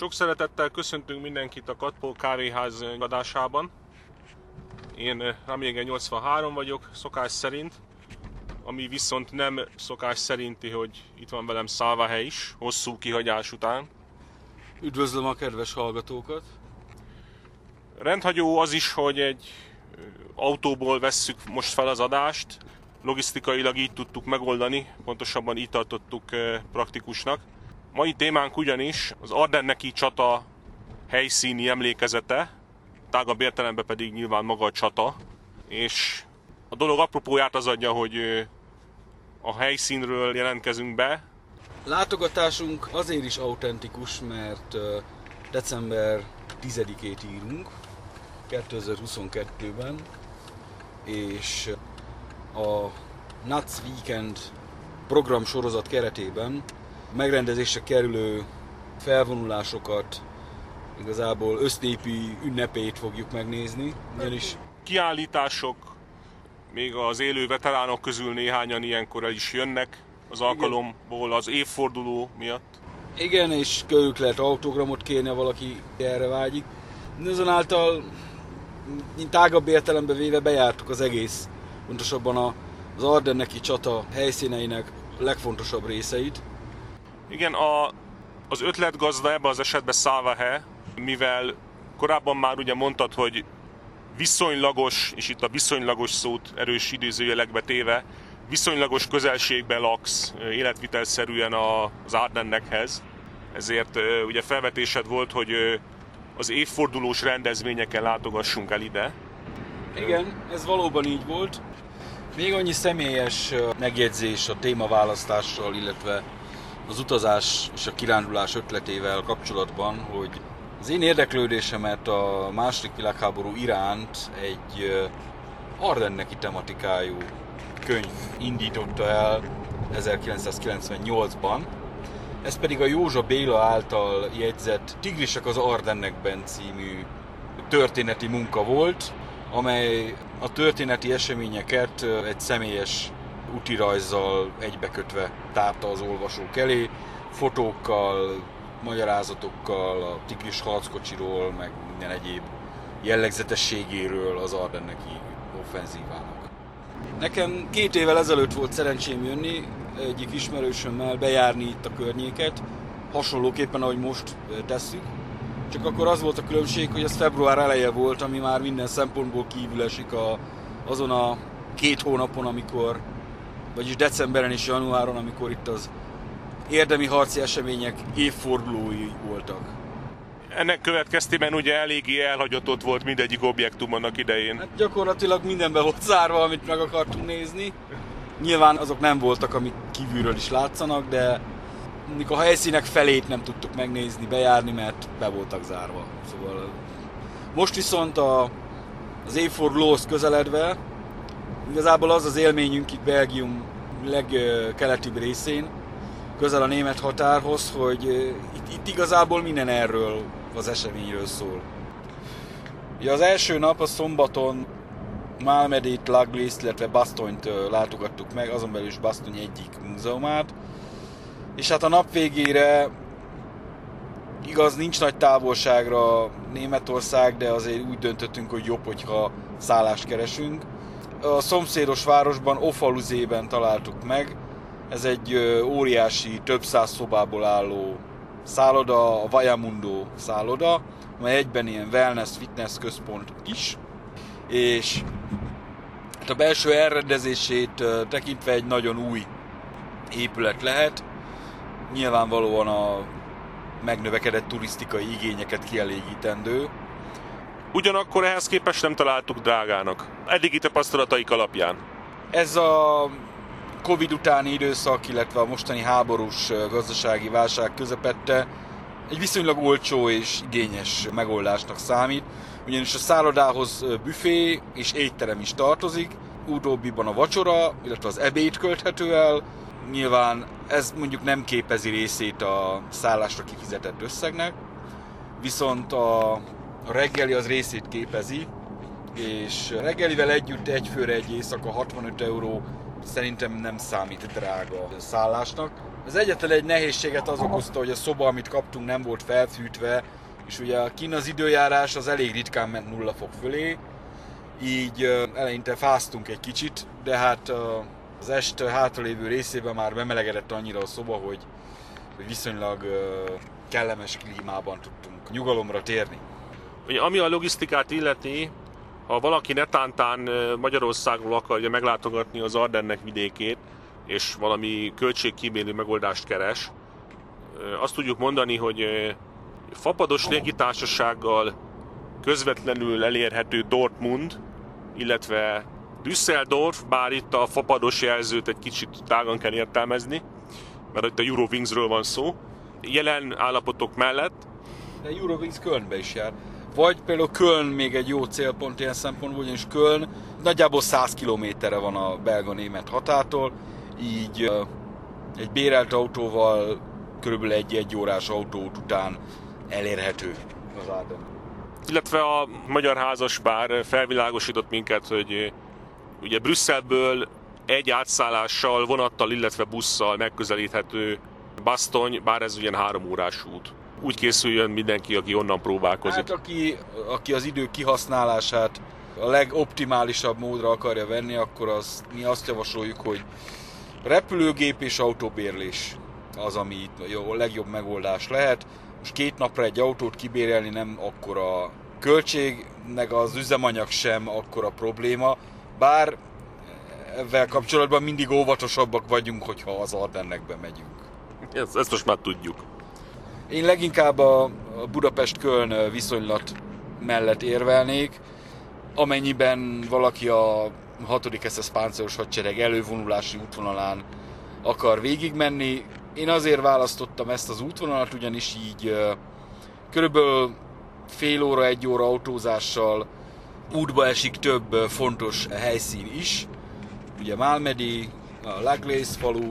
Sok szeretettel köszöntünk mindenkit a Katpó kávéház adásában. Én Ramjége 83 vagyok, szokás szerint, ami viszont nem szokás szerinti, hogy itt van velem Szálvahely is, hosszú kihagyás után. Üdvözlöm a kedves hallgatókat! Rendhagyó az is, hogy egy autóból vesszük most fel az adást. Logisztikailag így tudtuk megoldani, pontosabban így tartottuk praktikusnak. Mai témánk ugyanis az Ardenneki csata helyszíni emlékezete, tágabb értelemben pedig nyilván maga a csata, és a dolog apropóját az adja, hogy a helyszínről jelentkezünk be. Látogatásunk azért is autentikus, mert december 10-ét írunk, 2022-ben, és a Nuts Weekend program sorozat keretében megrendezésre kerülő felvonulásokat, igazából össznépi ünnepét fogjuk megnézni, ugyanis Kiállítások, még az élő veteránok közül néhányan ilyenkor el is jönnek az alkalomból az évforduló miatt. igen, és körülük lehet autogramot kérni, valaki erre vágyik. Mindazonáltal, mint tágabb értelembe véve bejártuk az egész, pontosabban a, az Ardenneki csata helyszíneinek legfontosabb részeit. Igen, a, az ötletgazda ebben az esetben Szálvahe, mivel korábban már ugye mondtad, hogy viszonylagos, és itt a viszonylagos szót erős idézőjelekbe téve, viszonylagos közelségben laksz életvitelszerűen az Ardennekhez, ezért ugye felvetésed volt, hogy az évfordulós rendezvényeken látogassunk el ide. Igen, ez valóban így volt. Még annyi személyes megjegyzés a témaválasztással, illetve az utazás és a kirándulás ötletével kapcsolatban, hogy az én érdeklődésemet a második világháború iránt egy Ardenneki tematikájú könyv indította el 1998-ban. Ez pedig a Józsa Béla által jegyzett Tigrisek az Ardennekben című történeti munka volt, amely a történeti eseményeket egy személyes útirajzzal egybekötve tárta az olvasók elé, fotókkal, magyarázatokkal, a tigris harckocsiról, meg minden egyéb jellegzetességéről az Ardenneki offenzívának. Nekem két évvel ezelőtt volt szerencsém jönni, egyik ismerősömmel bejárni itt a környéket, hasonlóképpen, ahogy most tesszük. Csak akkor az volt a különbség, hogy ez február eleje volt, ami már minden szempontból kívül esik a, azon a két hónapon, amikor, vagyis decemberen és januáron, amikor itt az érdemi harci események évfordulói voltak. Ennek következtében ugye eléggé elhagyatott volt mindegyik objektum annak idején. Hát gyakorlatilag mindenbe volt zárva, amit meg akartunk nézni. Nyilván azok nem voltak, amik kívülről is látszanak, de mondjuk a helyszínek felét nem tudtuk megnézni, bejárni, mert be voltak zárva. Szóval most viszont a, az évfordulóhoz közeledve igazából az az élményünk itt Belgium legkeletibb részén, közel a német határhoz, hogy itt, itt igazából minden erről az eseményről szól. Ugye az első nap a szombaton Malmedét, Lagliszt, illetve Bastonyt látogattuk meg, azon belül is Bastony egyik múzeumát. És hát a nap végére igaz, nincs nagy távolságra Németország, de azért úgy döntöttünk, hogy jobb, hogyha szállást keresünk. A szomszédos városban, Ofaluzében találtuk meg. Ez egy óriási, több száz szobából álló szálloda, a Vajamundo szálloda, amely egyben ilyen wellness, fitness központ is. És hát a belső elrendezését tekintve egy nagyon új épület lehet. Nyilvánvalóan a megnövekedett turisztikai igényeket kielégítendő. Ugyanakkor ehhez képest nem találtuk drágának. Eddigi tapasztalataik alapján. Ez a Covid utáni időszak, illetve a mostani háborús gazdasági válság közepette egy viszonylag olcsó és igényes megoldásnak számít, ugyanis a szállodához büfé és étterem is tartozik, utóbbiban a vacsora, illetve az ebéd költhető el, nyilván ez mondjuk nem képezi részét a szállásra kifizetett összegnek, viszont a a reggeli az részét képezi, és reggelivel együtt egy főre egy éjszaka 65 euró szerintem nem számít drága szállásnak. Az egyetlen egy nehézséget az okozta, hogy a szoba, amit kaptunk, nem volt felfűtve, és ugye kín az időjárás az elég ritkán ment nulla fok fölé, így eleinte fáztunk egy kicsit, de hát az est hátralévő részében már bemelegedett annyira a szoba, hogy, hogy viszonylag kellemes klímában tudtunk nyugalomra térni. Ugye, ami a logisztikát illeti, ha valaki netántán Magyarországról akarja meglátogatni az Ardennek vidékét, és valami költségkímélő megoldást keres, azt tudjuk mondani, hogy fapados légitársasággal közvetlenül elérhető Dortmund, illetve Düsseldorf, bár itt a fapados jelzőt egy kicsit tágan kell értelmezni, mert itt a Eurowingsről van szó, jelen állapotok mellett. De Eurowings Kölnbe is jár. Vagy például Köln még egy jó célpont ilyen szempontból, ugyanis Köln nagyjából 100 kilométerre van a belga-német határtól, így egy bérelt autóval körülbelül egy-egy órás autót után elérhető az Arden. Illetve a magyar házaspár felvilágosított minket, hogy ugye Brüsszelből egy átszállással, vonattal, illetve busszal megközelíthető Basztony, bár ez ugyan három órás út. Úgy készüljön mindenki, aki onnan próbálkozik. Hát aki, aki az idő kihasználását a legoptimálisabb módra akarja venni, akkor az, mi azt javasoljuk, hogy repülőgép és autóbérlés az, ami itt a legjobb megoldás lehet. Most két napra egy autót kibérelni nem akkora költség, meg az üzemanyag sem akkora probléma, bár ezzel kapcsolatban mindig óvatosabbak vagyunk, hogyha az Ardennekbe megyünk. Ezt, ezt most már tudjuk. Én leginkább a Budapest-Köln viszonylat mellett érvelnék, amennyiben valaki a 6. SS páncélos hadsereg elővonulási útvonalán akar végigmenni. Én azért választottam ezt az útvonalat, ugyanis így körülbelül fél óra, egy óra autózással útba esik több fontos helyszín is. Ugye Malmedy, a Laglace falu,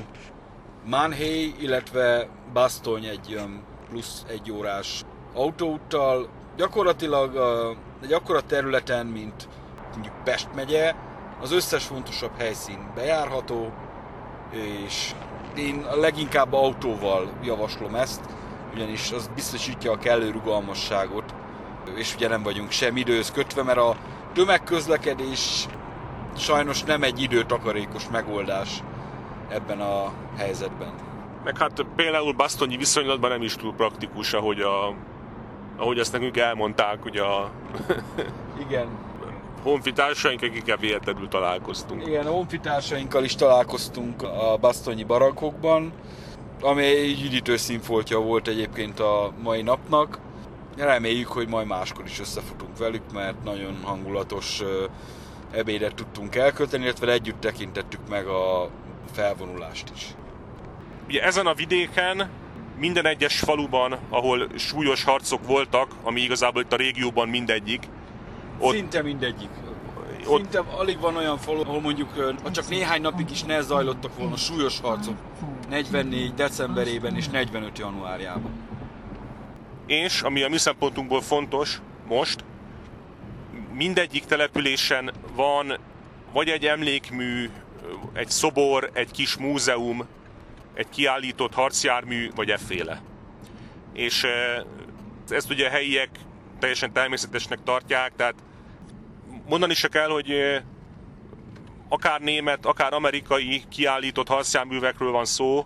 Manhely, illetve Bastony egy plusz egy órás autóúttal. Gyakorlatilag egy akkora területen, mint mondjuk Pest megye, az összes fontosabb helyszín bejárható, és én leginkább autóval javaslom ezt, ugyanis az biztosítja a kellő rugalmasságot, és ugye nem vagyunk sem időhöz kötve, mert a tömegközlekedés sajnos nem egy időtakarékos megoldás ebben a helyzetben. Meg hát például Bastonyi viszonylatban nem is túl praktikus, ahogy, a, ahogy ezt nekünk elmondták, hogy a... Igen. honfitársaink, akikkel véletlenül találkoztunk. Igen, a honfitársainkkal is találkoztunk a Bastonyi barakokban, ami egy üdítő színfoltja volt egyébként a mai napnak. Reméljük, hogy majd máskor is összefutunk velük, mert nagyon hangulatos ebédet tudtunk elkölteni, illetve együtt tekintettük meg a felvonulást is. Ugye ezen a vidéken minden egyes faluban, ahol súlyos harcok voltak, ami igazából itt a régióban mindegyik. Ott, Szinte mindegyik. Szinte ott, alig van olyan falu, ahol mondjuk ha csak néhány napig is ne zajlottak volna súlyos harcok 44 decemberében és 45 januárjában. És, ami a mi szempontunkból fontos most, mindegyik településen van vagy egy emlékmű, egy szobor, egy kis múzeum, egy kiállított harcjármű, vagy efféle. És ezt ugye a helyiek teljesen természetesnek tartják, tehát mondani se kell, hogy akár német, akár amerikai kiállított harcjárművekről van szó,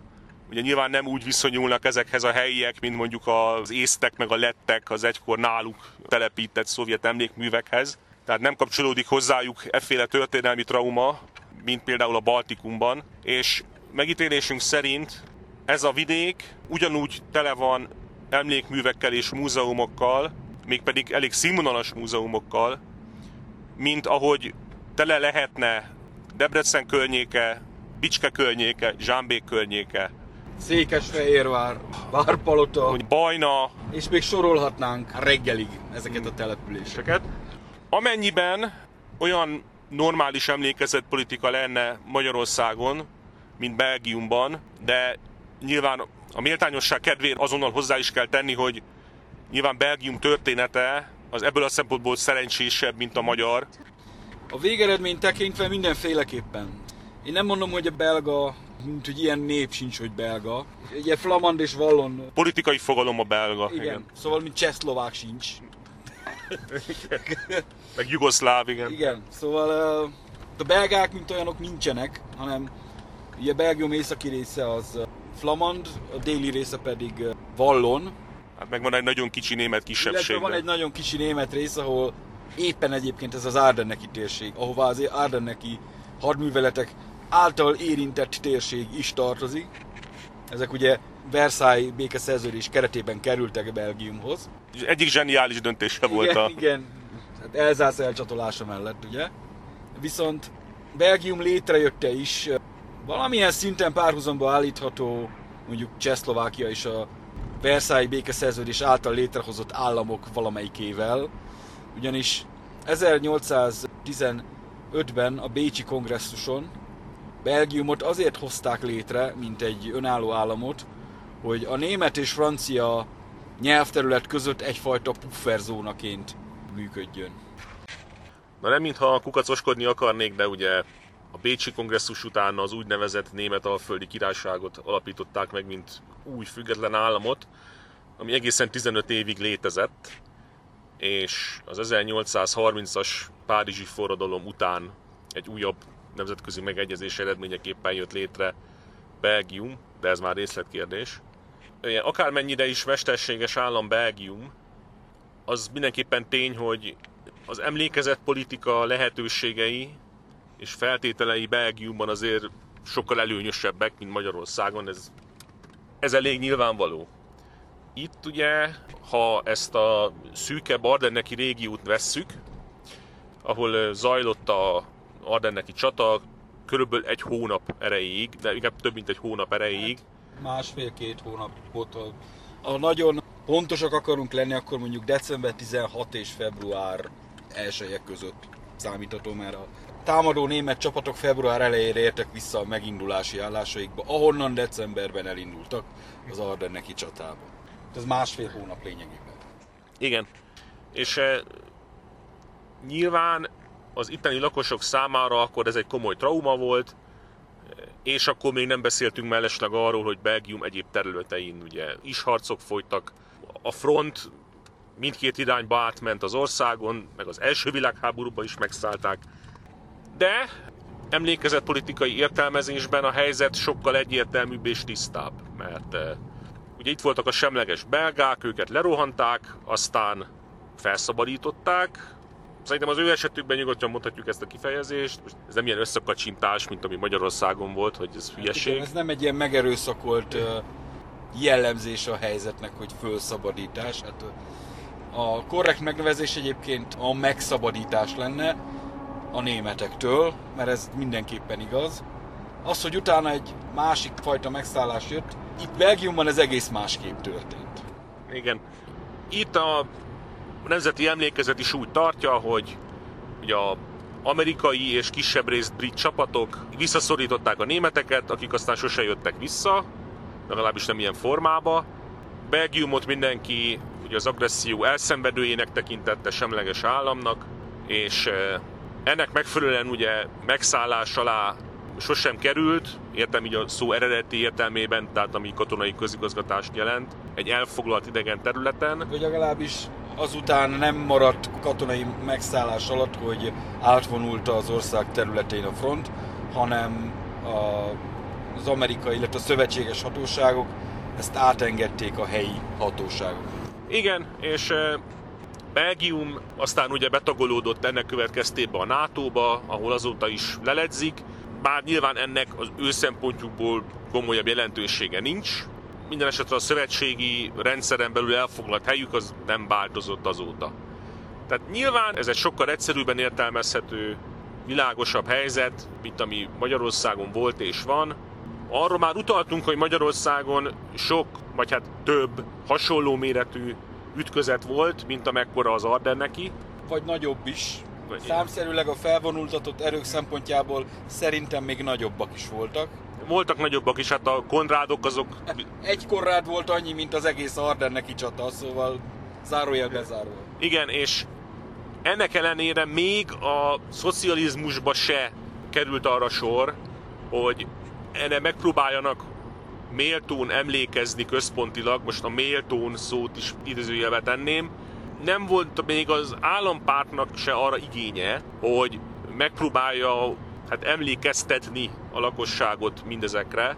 ugye nyilván nem úgy viszonyulnak ezekhez a helyiek, mint mondjuk az észtek meg a lettek az egykor náluk telepített szovjet emlékművekhez. Tehát nem kapcsolódik hozzájuk efféle történelmi trauma, mint például a Baltikumban, és megítélésünk szerint ez a vidék ugyanúgy tele van emlékművekkel és múzeumokkal, mégpedig elég színvonalas múzeumokkal, mint ahogy tele lehetne Debrecen környéke, Bicske környéke, Zsámbék környéke, Székesfehérvár, Várpalota, hogy Bajna, és még sorolhatnánk reggelig ezeket a településeket. Amennyiben olyan normális emlékezetpolitika lenne Magyarországon, mint Belgiumban, de nyilván a méltányosság kedvéért azonnal hozzá is kell tenni, hogy nyilván Belgium története az ebből a szempontból szerencsésebb, mint a magyar. A végeredmény tekintve mindenféleképpen. Én nem mondom, hogy a belga, mint hogy ilyen nép sincs, hogy belga. Ugye flamand és vallon. Politikai fogalom a belga. Igen. igen. Szóval, mint csehszlovák sincs. Meg jugoszláv, igen. Igen. Szóval a belgák, mint olyanok nincsenek, hanem ugye Belgium északi része az flamand, a déli része pedig vallon. Hát meg van egy nagyon kicsi német kisebbség. Van egy nagyon kicsi német rész, ahol éppen egyébként ez az Ardenneki térség, ahová az Ardenneki hadműveletek által érintett térség is tartozik. Ezek ugye Versailles békeszerződés keretében kerültek Belgiumhoz. Egyik zseniális döntése igen, volt a... Igen, hát Elzász elcsatolása mellett, ugye. Viszont Belgium létrejötte is valamilyen szinten párhuzamba állítható mondjuk Csehszlovákia és a Versailles békeszerződés által létrehozott államok valamelyikével, ugyanis 1815-ben a Bécsi kongresszuson Belgiumot azért hozták létre, mint egy önálló államot, hogy a német és francia nyelvterület között egyfajta pufferzónaként működjön. Na nem mintha kukacoskodni akarnék, de ugye a Bécsi kongresszus után az úgynevezett német alföldi királyságot alapították meg, mint új független államot, ami egészen 15 évig létezett, és az 1830-as Párizsi forradalom után egy újabb nemzetközi megegyezés eredményeképpen jött létre Belgium, de ez már részletkérdés. Akármennyire is mesterséges állam Belgium, az mindenképpen tény, hogy az emlékezett politika lehetőségei és feltételei Belgiumban azért sokkal előnyösebbek, mint Magyarországon, ez, ez elég nyilvánvaló. Itt ugye, ha ezt a szűke Ardenneki régiót vesszük, ahol zajlott a Ardenneki csata, körülbelül egy hónap erejéig, de inkább több mint egy hónap erejéig. Másfél-két hónap volt. A nagyon pontosak akarunk lenni, akkor mondjuk december 16 és február elsőjek között számítható, mert a támadó német csapatok február elejére értek vissza a megindulási állásaikba, ahonnan decemberben elindultak az Ardenneki csatába. Ez másfél hónap lényegében. Igen. És e, nyilván az itteni lakosok számára akkor ez egy komoly trauma volt, és akkor még nem beszéltünk mellesleg arról, hogy Belgium egyéb területein ugye is harcok folytak. A front mindkét irányba átment az országon, meg az első világháborúban is megszállták. De emlékezett politikai értelmezésben a helyzet sokkal egyértelműbb és tisztább, mert eh, ugye itt voltak a semleges belgák, őket lerohanták, aztán felszabadították, Szerintem az ő esetükben nyugodtan mondhatjuk ezt a kifejezést. Most ez nem ilyen összekacsintás, mint ami Magyarországon volt, hogy ez hülyeség. Hát igen, ez nem egy ilyen megerőszakolt jellemzés a helyzetnek, hogy fölszabadítás. Hát a korrekt megnevezés egyébként a megszabadítás lenne a németektől, mert ez mindenképpen igaz. Az, hogy utána egy másik fajta megszállás jött, itt Belgiumban ez egész másképp történt. Igen. Itt a nemzeti emlékezet is úgy tartja, hogy ugye a amerikai és kisebb részt brit csapatok visszaszorították a németeket, akik aztán sose jöttek vissza, legalábbis nem ilyen formába. Belgiumot mindenki ugye az agresszió elszenvedőjének tekintette semleges államnak, és eh, ennek megfelelően ugye megszállás alá sosem került, értem így a szó eredeti értelmében, tehát ami katonai közigazgatást jelent, egy elfoglalt idegen területen. Vagy legalábbis azután nem maradt katonai megszállás alatt, hogy átvonult az ország területén a front, hanem a, az amerikai, illetve a szövetséges hatóságok ezt átengedték a helyi hatóságok. Igen, és Belgium aztán ugye betagolódott ennek következtében a NATO-ba, ahol azóta is leledzik, bár nyilván ennek az ő szempontjukból komolyabb jelentősége nincs, minden esetre a szövetségi rendszeren belül elfoglalt helyük az nem változott azóta. Tehát nyilván ez egy sokkal egyszerűbben értelmezhető, világosabb helyzet, mint ami Magyarországon volt és van. Arról már utaltunk, hogy Magyarországon sok, vagy hát több hasonló méretű ütközet volt, mint amekkora az Ardenneki. Vagy nagyobb is. Számszerűleg a felvonultatott erők szempontjából szerintem még nagyobbak is voltak voltak nagyobbak is, hát a konrádok azok... Egy konrád volt annyi, mint az egész Ardenneki csata, szóval zárójel bezárva. Igen, és ennek ellenére még a szocializmusba se került arra sor, hogy erre megpróbáljanak méltón emlékezni központilag, most a méltón szót is idézőjelbe tenném, nem volt még az állampártnak se arra igénye, hogy megpróbálja hát emlékeztetni a lakosságot mindezekre.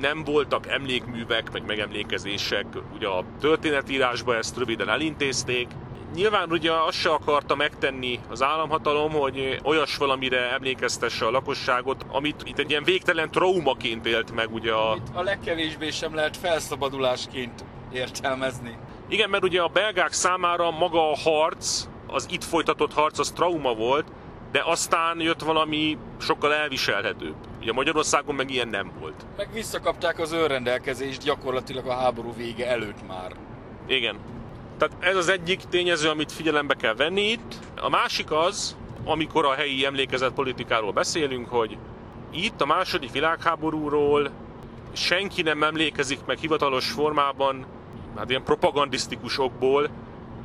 Nem voltak emlékművek, meg megemlékezések, ugye a történetírásba ezt röviden elintézték, Nyilván ugye azt se akarta megtenni az államhatalom, hogy olyas valamire emlékeztesse a lakosságot, amit itt egy ilyen végtelen traumaként élt meg ugye a... Itt a legkevésbé sem lehet felszabadulásként értelmezni. Igen, mert ugye a belgák számára maga a harc, az itt folytatott harc, az trauma volt, de aztán jött valami sokkal elviselhetőbb. Ugye Magyarországon meg ilyen nem volt. Meg visszakapták az önrendelkezést gyakorlatilag a háború vége előtt már. Igen. Tehát ez az egyik tényező, amit figyelembe kell venni itt. A másik az, amikor a helyi emlékezett politikáról beszélünk, hogy itt a második világháborúról senki nem emlékezik meg hivatalos formában, hát ilyen propagandisztikus okból,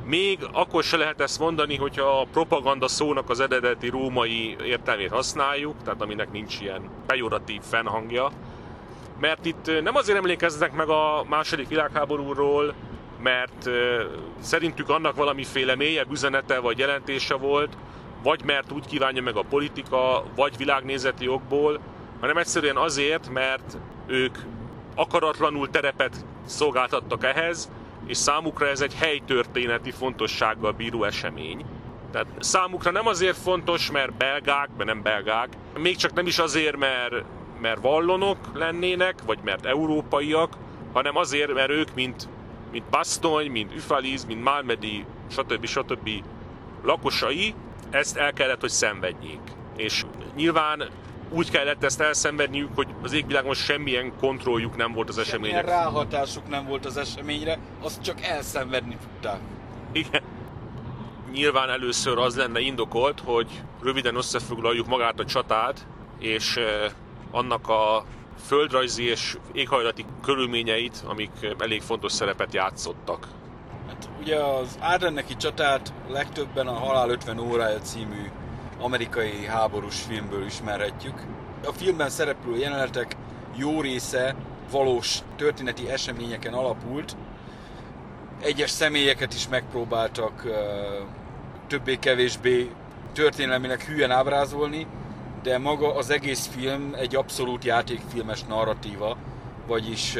még akkor se lehet ezt mondani, hogyha a propaganda szónak az eredeti római értelmét használjuk, tehát aminek nincs ilyen pejoratív fennhangja. Mert itt nem azért emlékeznek meg a második világháborúról, mert szerintük annak valamiféle mélyebb üzenete vagy jelentése volt, vagy mert úgy kívánja meg a politika, vagy világnézeti okból, hanem egyszerűen azért, mert ők akaratlanul terepet szolgáltattak ehhez, és számukra ez egy helytörténeti fontossággal bíró esemény. Tehát számukra nem azért fontos, mert belgák, mert nem belgák, még csak nem is azért, mert, mert vallonok lennének, vagy mert európaiak, hanem azért, mert ők, mint mint Bastogne, mint Ufaliz, mint Malmedy, stb. stb. lakosai ezt el kellett, hogy szenvedjék. És nyilván úgy kellett ezt elszenvedniük, hogy az égvilágon semmilyen kontrolljuk nem volt az események. Semmilyen ráhatásuk nem volt az eseményre, azt csak elszenvedni tudták. Igen. Nyilván először az lenne indokolt, hogy röviden összefoglaljuk magát a csatát, és eh, annak a földrajzi és éghajlati körülményeit, amik elég fontos szerepet játszottak. Hát ugye az Ardenneki csatát legtöbben a Halál 50 órája című amerikai háborús filmből ismerhetjük. A filmben szereplő jelenetek jó része valós történeti eseményeken alapult. Egyes személyeket is megpróbáltak többé-kevésbé történelmileg hülyen ábrázolni, de maga az egész film egy abszolút játékfilmes narratíva, vagyis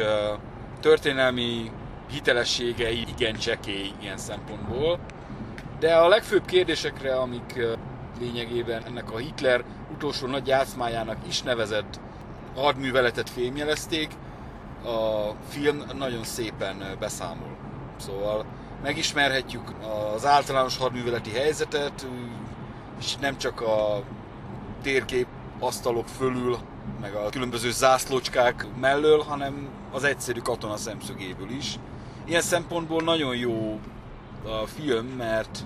történelmi hitelessége igen csekély ilyen szempontból. De a legfőbb kérdésekre, amik lényegében ennek a Hitler utolsó nagy játszmájának is nevezett hadműveletet fémjelezték, a film nagyon szépen beszámol. Szóval megismerhetjük az általános hadműveleti helyzetet, és nem csak a térkép asztalok fölül, meg a különböző zászlócskák mellől, hanem az egyszerű katona szemszögéből is. Ilyen szempontból nagyon jó a film, mert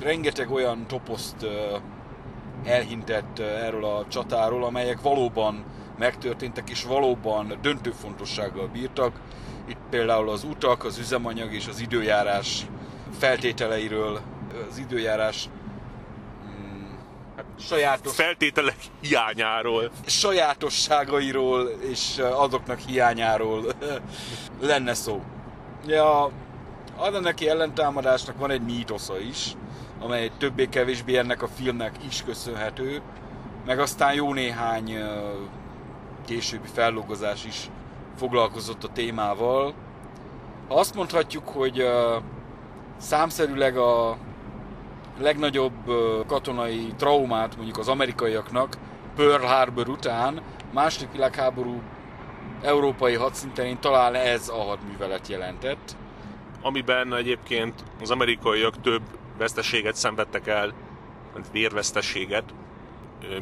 rengeteg olyan toposzt elhintett erről a csatáról, amelyek valóban megtörténtek és valóban döntő fontossággal bírtak. Itt például az utak, az üzemanyag és az időjárás feltételeiről, az időjárás sajátos... Feltételek hiányáról. Sajátosságairól és azoknak hiányáról lenne szó. Ja, az neki ellentámadásnak van egy mítosza is, amely többé-kevésbé ennek a filmnek is köszönhető, meg aztán jó néhány későbbi fellogozás is foglalkozott a témával. Azt mondhatjuk, hogy számszerűleg a legnagyobb katonai traumát mondjuk az amerikaiaknak Pearl Harbor után második világháború európai hadszinterén talán ez a hadművelet jelentett. Amiben egyébként az amerikaiak több veszteséget szenvedtek el, vérveszteséget,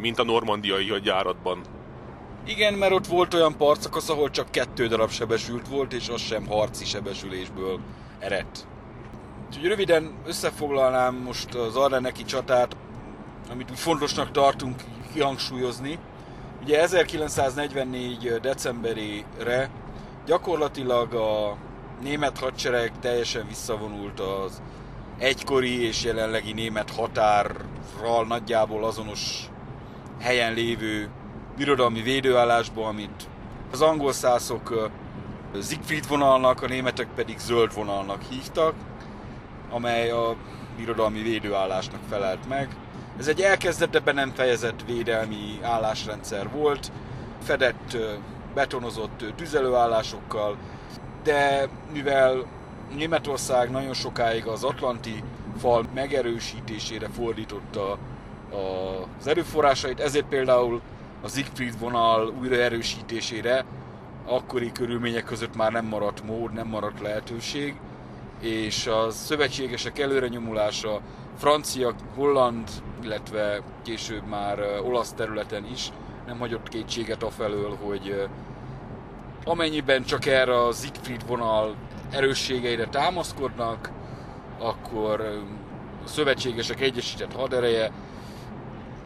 mint a normandiai hadjáratban. Igen, mert ott volt olyan partszakasz, ahol csak kettő darab sebesült volt, és az sem harci sebesülésből eredt. Úgyhogy röviden összefoglalnám most az Ardeneki csatát, amit úgy fontosnak tartunk kihangsúlyozni. Ugye 1944. decemberére gyakorlatilag a német hadsereg teljesen visszavonult az egykori és jelenlegi német határral nagyjából azonos helyen lévő birodalmi védőállásba, amit az angol szászok Siegfried vonalnak, a németek pedig zöld vonalnak hívtak, amely a birodalmi védőállásnak felelt meg. Ez egy elkezdett, de be nem fejezett védelmi állásrendszer volt, fedett, betonozott tüzelőállásokkal, de mivel Németország nagyon sokáig az Atlanti fal megerősítésére fordította az erőforrásait, ezért például a Siegfried vonal újraerősítésére akkori körülmények között már nem maradt mód, nem maradt lehetőség, és a szövetségesek előre nyomulása francia, holland, illetve később már olasz területen is nem hagyott kétséget afelől, hogy amennyiben csak erre a Siegfried vonal erősségeire támaszkodnak, akkor a szövetségesek egyesített hadereje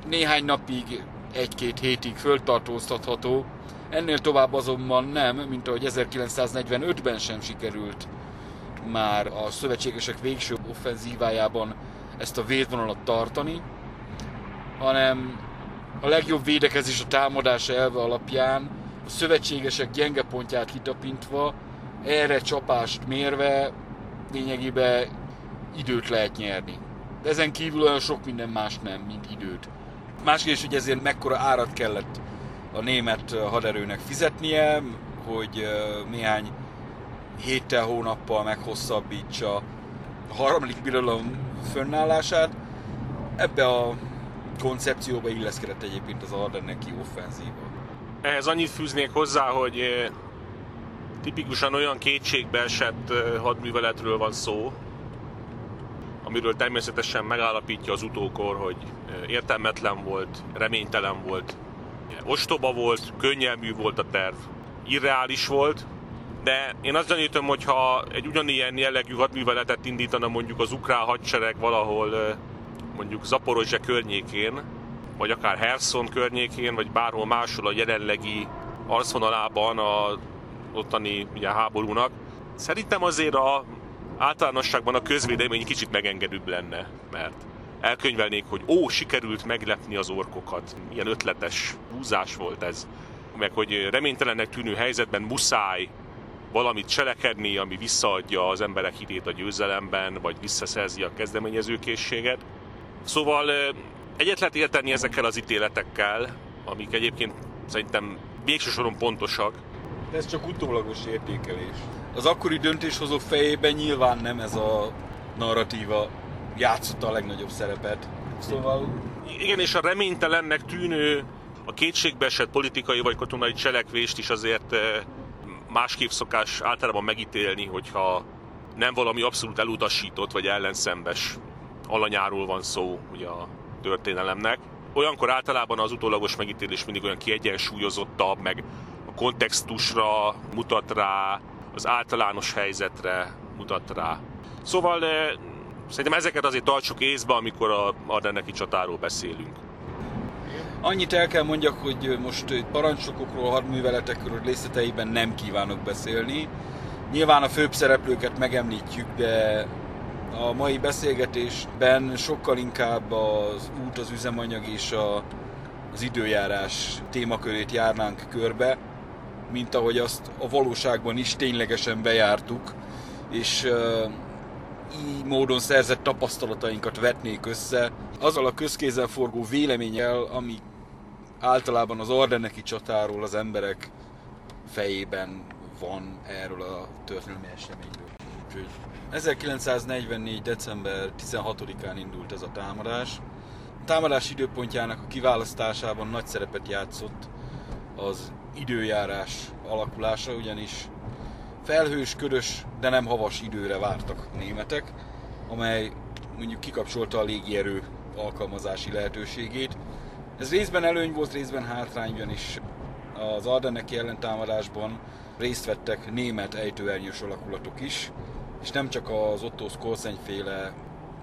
néhány napig, egy-két hétig föltartóztatható, ennél tovább azonban nem, mint ahogy 1945-ben sem sikerült már a szövetségesek végső offenzívájában ezt a védvonalat tartani, hanem a legjobb védekezés a támadása elve alapján a szövetségesek gyenge pontját kitapintva, erre csapást mérve lényegében időt lehet nyerni. De ezen kívül olyan sok minden más nem, mint időt. Másrészt, hogy ezért mekkora árat kellett a német haderőnek fizetnie, hogy néhány héttel, hónappal meghosszabbítsa a harmadik birodalom fönnállását. Ebbe a koncepcióba illeszkedett egyébként az Ardenneki offenzíva. Ehhez annyit fűznék hozzá, hogy tipikusan olyan kétségbe esett hadműveletről van szó, amiről természetesen megállapítja az utókor, hogy értelmetlen volt, reménytelen volt, ostoba volt, könnyelmű volt a terv, irreális volt, de én azt gyanítom, hogy ha egy ugyanilyen jellegű hadműveletet indítana mondjuk az ukrán hadsereg valahol mondjuk Zaporozse környékén, vagy akár Herson környékén, vagy bárhol máshol a jelenlegi arcvonalában a ottani ugye, háborúnak, szerintem azért a általánosságban a közvélemény kicsit megengedőbb lenne, mert elkönyvelnék, hogy ó, sikerült meglepni az orkokat. Milyen ötletes húzás volt ez. Meg hogy reménytelennek tűnő helyzetben muszáj valamit cselekedni, ami visszaadja az emberek hitét a győzelemben, vagy visszaszerzi a kezdeményezőkészséget. Szóval egyet lehet érteni ezekkel az ítéletekkel, amik egyébként szerintem végső soron pontosak. De ez csak utólagos értékelés. Az akkori döntéshozók fejében nyilván nem ez a narratíva játszotta a legnagyobb szerepet. Szóval... Igen, és a reménytelennek tűnő, a kétségbeesett politikai vagy katonai cselekvést is azért másképp szokás általában megítélni, hogyha nem valami abszolút elutasított vagy ellenszembes alanyáról van szó ugye a történelemnek. Olyankor általában az utólagos megítélés mindig olyan kiegyensúlyozottabb, meg a kontextusra mutat rá, az általános helyzetre mutat rá. Szóval Szerintem ezeket azért tartsuk észbe, amikor a Ardenneki csatáról beszélünk. Annyit el kell mondjak, hogy most parancsokokról, hadműveletekről részleteiben nem kívánok beszélni. Nyilván a főbb szereplőket megemlítjük, de a mai beszélgetésben sokkal inkább az út, az üzemanyag és a, az időjárás témakörét járnánk körbe, mint ahogy azt a valóságban is ténylegesen bejártuk, és így módon szerzett tapasztalatainkat vetnék össze, azzal a közkézzel forgó véleménnyel, ami általában az Ardenneki csatáról az emberek fejében van erről a történelmi eseményről. Úgyhogy 1944. december 16-án indult ez a támadás. A támadás időpontjának a kiválasztásában nagy szerepet játszott az időjárás alakulása, ugyanis felhős, ködös, de nem havas időre vártak a németek, amely mondjuk kikapcsolta a légierő alkalmazási lehetőségét. Ez részben előny volt, részben hátrány, is az Ardenneki ellentámadásban részt vettek német ejtőernyős alakulatok is, és nem csak az Otto Skolseny féle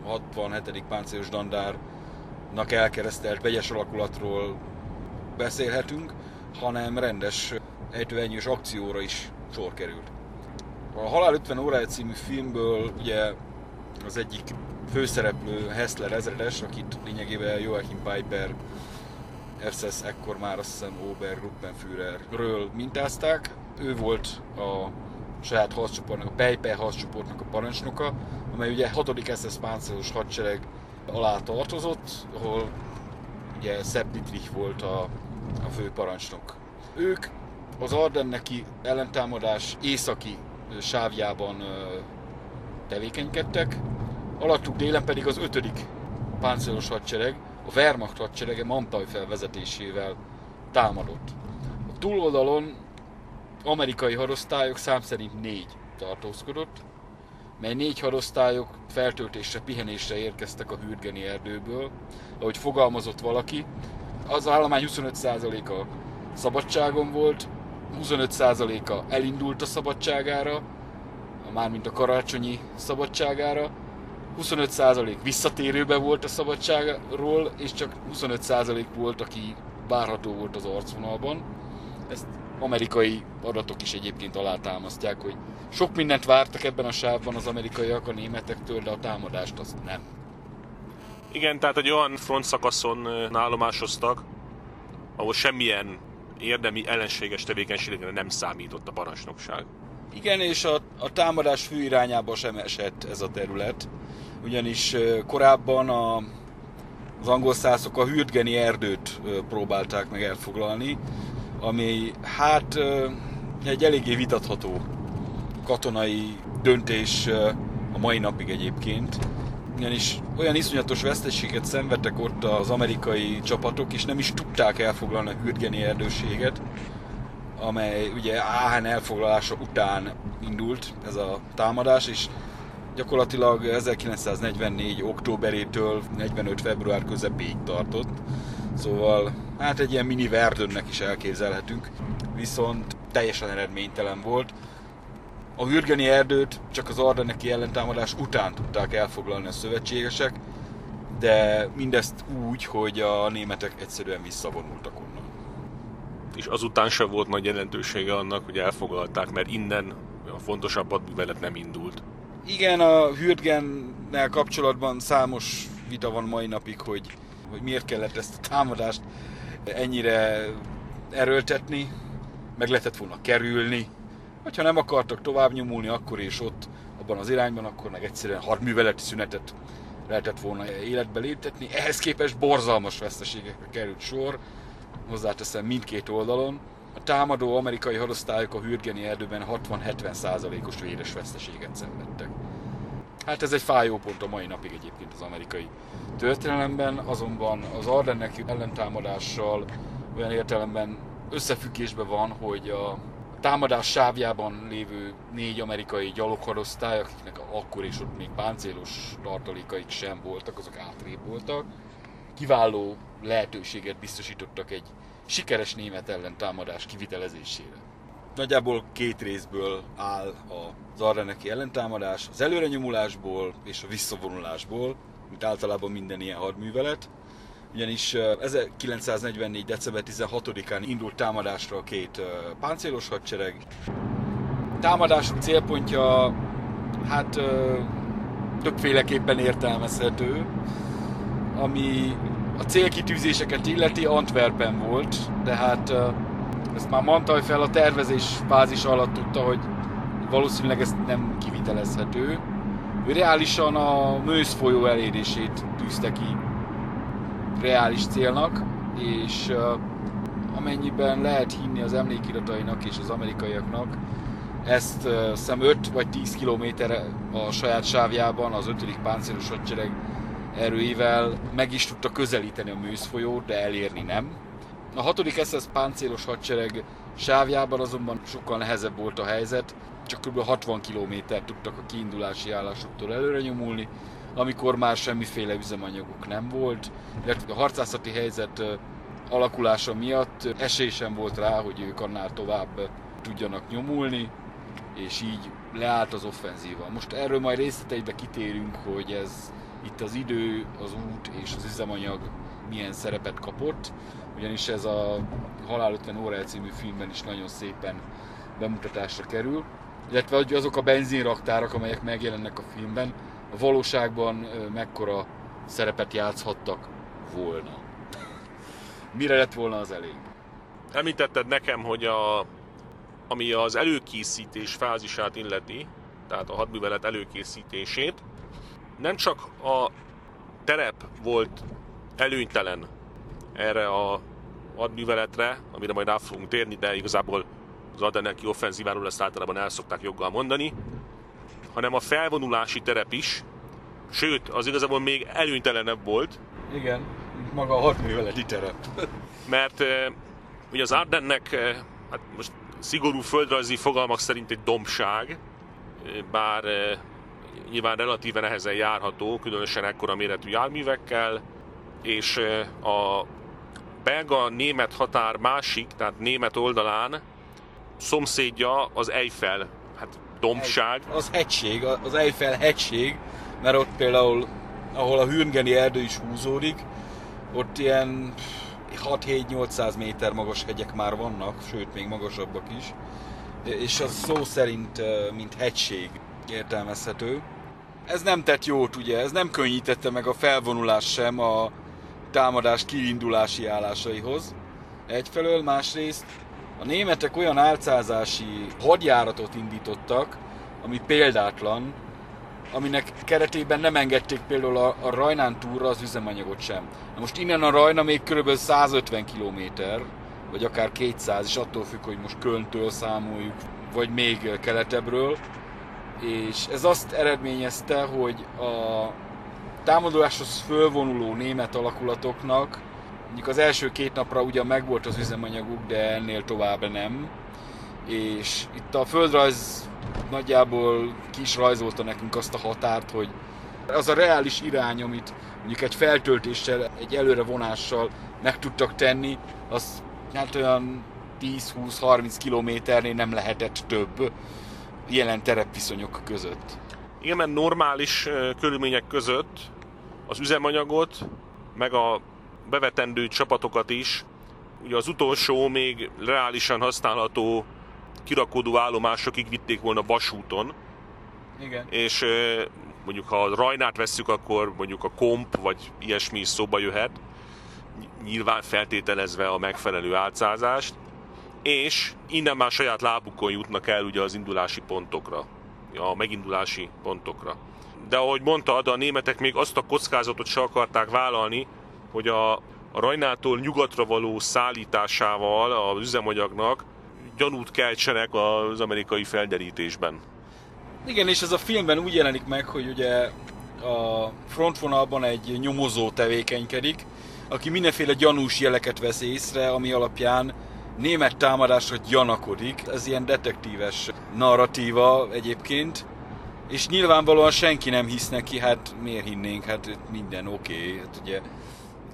67. páncélos dandárnak elkeresztelt vegyes alakulatról beszélhetünk, hanem rendes ejtőernyős akcióra is sor került. A Halál 50 órája című filmből ugye az egyik főszereplő Hessler ezredes, akit lényegében Joachim Piper SS ekkor már azt hiszem Obergruppenführerről mintázták. Ő volt a saját harccsoportnak, a Pejper harccsoportnak a parancsnoka, amely ugye 6. SS páncélos hadsereg alá tartozott, ahol ugye Sepp Dietrich volt a, a fő parancsnok. Ők az Ardenneki ellentámadás északi sávjában tevékenykedtek, alattuk délen pedig az 5. páncélos hadsereg, a Wehrmacht hadserege Mantajfel vezetésével támadott. A túloldalon amerikai hadosztályok szám szerint négy tartózkodott, mely négy hadosztályok feltöltésre, pihenésre érkeztek a Hürgeni erdőből. Ahogy fogalmazott valaki, az állomány 25%-a szabadságon volt, 25%-a elindult a szabadságára, mármint a karácsonyi szabadságára, 25% visszatérőbe volt a szabadságról, és csak 25% volt, aki várható volt az arcvonalban. Ezt amerikai adatok is egyébként alátámasztják, hogy sok mindent vártak ebben a sávban az amerikaiak a németektől, de a támadást azt nem. Igen, tehát egy olyan frontszakaszon állomásoztak, ahol semmilyen érdemi ellenséges tevékenységre nem számított a parancsnokság. Igen, és a, a támadás fő irányába sem esett ez a terület, ugyanis korábban a, az angol szászok a Hürtgeni erdőt próbálták meg elfoglalni, ami hát egy eléggé vitatható katonai döntés a mai napig egyébként, ugyanis olyan iszonyatos veszteséget szenvedtek ott az amerikai csapatok, és nem is tudták elfoglalni a Hürtgeni erdőséget, amely ugye Aachen elfoglalása után indult ez a támadás, és gyakorlatilag 1944. októberétől 45. február közepéig tartott. Szóval hát egy ilyen mini Verdönnek is elképzelhetünk, viszont teljesen eredménytelen volt. A Hürgeni erdőt csak az Ardenneki ellentámadás után tudták elfoglalni a szövetségesek, de mindezt úgy, hogy a németek egyszerűen visszavonultak onnan. És azután sem volt nagy jelentősége annak, hogy elfoglalták, mert innen a fontosabb hadművelet nem indult. Igen, a Hürgennel kapcsolatban számos vita van mai napig, hogy, hogy miért kellett ezt a támadást ennyire erőltetni, meg lehetett volna kerülni, vagy ha nem akartak tovább nyomulni akkor és ott abban az irányban, akkor meg egyszerűen hadműveleti szünetet lehetett volna életbe léptetni. Ehhez képest borzalmas veszteségekre került sor, hozzáteszem mindkét oldalon. A támadó amerikai hadosztályok a Hürgeni erdőben 60-70 százalékos véres veszteséget szenvedtek. Hát ez egy fájó pont a mai napig egyébként az amerikai történelemben, azonban az Ardennek ellentámadással olyan értelemben összefüggésben van, hogy a támadás sávjában lévő négy amerikai gyaloghadosztály, akiknek akkor és ott még páncélos tartalékaik sem voltak, azok átrébb kiváló lehetőséget biztosítottak egy sikeres német ellentámadás kivitelezésére. Nagyjából két részből áll az Ardeneki ellentámadás, az előrenyomulásból és a visszavonulásból, mint általában minden ilyen hadművelet. Ugyanis 1944. december 16-án indult támadásra a két páncélos hadsereg. Támadások célpontja hát többféleképpen értelmezhető, ami a célkitűzéseket illeti Antwerpen volt, de hát ezt már Mantaj fel a tervezés fázis alatt tudta, hogy valószínűleg ez nem kivitelezhető. Ő reálisan a Mősz folyó elérését tűzte ki reális célnak, és amennyiben lehet hinni az emlékiratainak és az amerikaiaknak, ezt szem 5 vagy 10 kilométerre a saját sávjában az 5. páncélos hadsereg erőivel meg is tudta közelíteni a Műsz folyót, de elérni nem. A 6. SS páncélos hadsereg sávjában azonban sokkal nehezebb volt a helyzet, csak kb. 60 km tudtak a kiindulási állásoktól előre nyomulni, amikor már semmiféle üzemanyaguk nem volt, illetve a harcászati helyzet alakulása miatt esély sem volt rá, hogy ők annál tovább tudjanak nyomulni, és így leállt az offenzíva. Most erről majd részleteibe kitérünk, hogy ez itt az idő, az út és az üzemanyag milyen szerepet kapott, ugyanis ez a Halál 50 óra című filmben is nagyon szépen bemutatásra kerül, illetve hogy azok a benzinraktárak, amelyek megjelennek a filmben, a valóságban mekkora szerepet játszhattak volna. Mire lett volna az elég? Említetted nekem, hogy a, ami az előkészítés fázisát illeti, tehát a hadművelet előkészítését, nem csak a terep volt előnytelen erre a hadműveletre, amire majd rá fogunk térni, de igazából az Ardenneki offenzíváról ezt általában el szokták joggal mondani, hanem a felvonulási terep is, sőt, az igazából még előnytelenebb volt. Igen, maga a hadműveleti terep. Mert ugye az Ardennek, hát most szigorú földrajzi fogalmak szerint egy dombság, bár nyilván relatíve nehezen járható, különösen ekkora méretű járművekkel, és a belga-német határ másik, tehát német oldalán szomszédja az Eiffel, hát dombság. Az hegység, az Eiffel hegység, mert ott például, ahol a Hürngeni erdő is húzódik, ott ilyen 6-7-800 méter magas hegyek már vannak, sőt, még magasabbak is. És az szó szerint, mint hegység értelmezhető. Ez nem tett jót, ugye, ez nem könnyítette meg a felvonulás sem a támadás kiindulási állásaihoz. Egyfelől, másrészt a németek olyan álcázási hadjáratot indítottak, ami példátlan, aminek keretében nem engedték például a, a Rajnán túra az üzemanyagot sem. Na most innen a Rajna még kb. 150 km, vagy akár 200, és attól függ, hogy most Kölntől számoljuk, vagy még keletebbről. És ez azt eredményezte, hogy a támadáshoz fölvonuló német alakulatoknak mondjuk az első két napra ugyan megvolt az üzemanyaguk, de ennél tovább nem. És itt a földrajz nagyjából ki is rajzolta nekünk azt a határt, hogy az a reális irány, amit mondjuk egy feltöltéssel, egy előre vonással meg tudtak tenni, az hát olyan 10-20-30 kilométernél nem lehetett több jelen terepviszonyok között. Igen, mert normális körülmények között az üzemanyagot, meg a bevetendő csapatokat is, ugye az utolsó még reálisan használható kirakodó állomásokig vitték volna vasúton. Igen. És mondjuk ha a Rajnát vesszük, akkor mondjuk a komp vagy ilyesmi is szóba jöhet, nyilván feltételezve a megfelelő álcázást, és innen már saját lábukon jutnak el ugye az indulási pontokra, a megindulási pontokra. De ahogy mondtad, a németek még azt a kockázatot se akarták vállalni, hogy a, a Rajnától nyugatra való szállításával az üzemanyagnak gyanút keltsenek az amerikai felderítésben. Igen, és ez a filmben úgy jelenik meg, hogy ugye a frontvonalban egy nyomozó tevékenykedik, aki mindenféle gyanús jeleket vesz észre, ami alapján német támadásra gyanakodik. Ez ilyen detektíves narratíva egyébként. És nyilvánvalóan senki nem hisz neki, hát miért hinnénk, hát minden oké. Okay. Hát ugye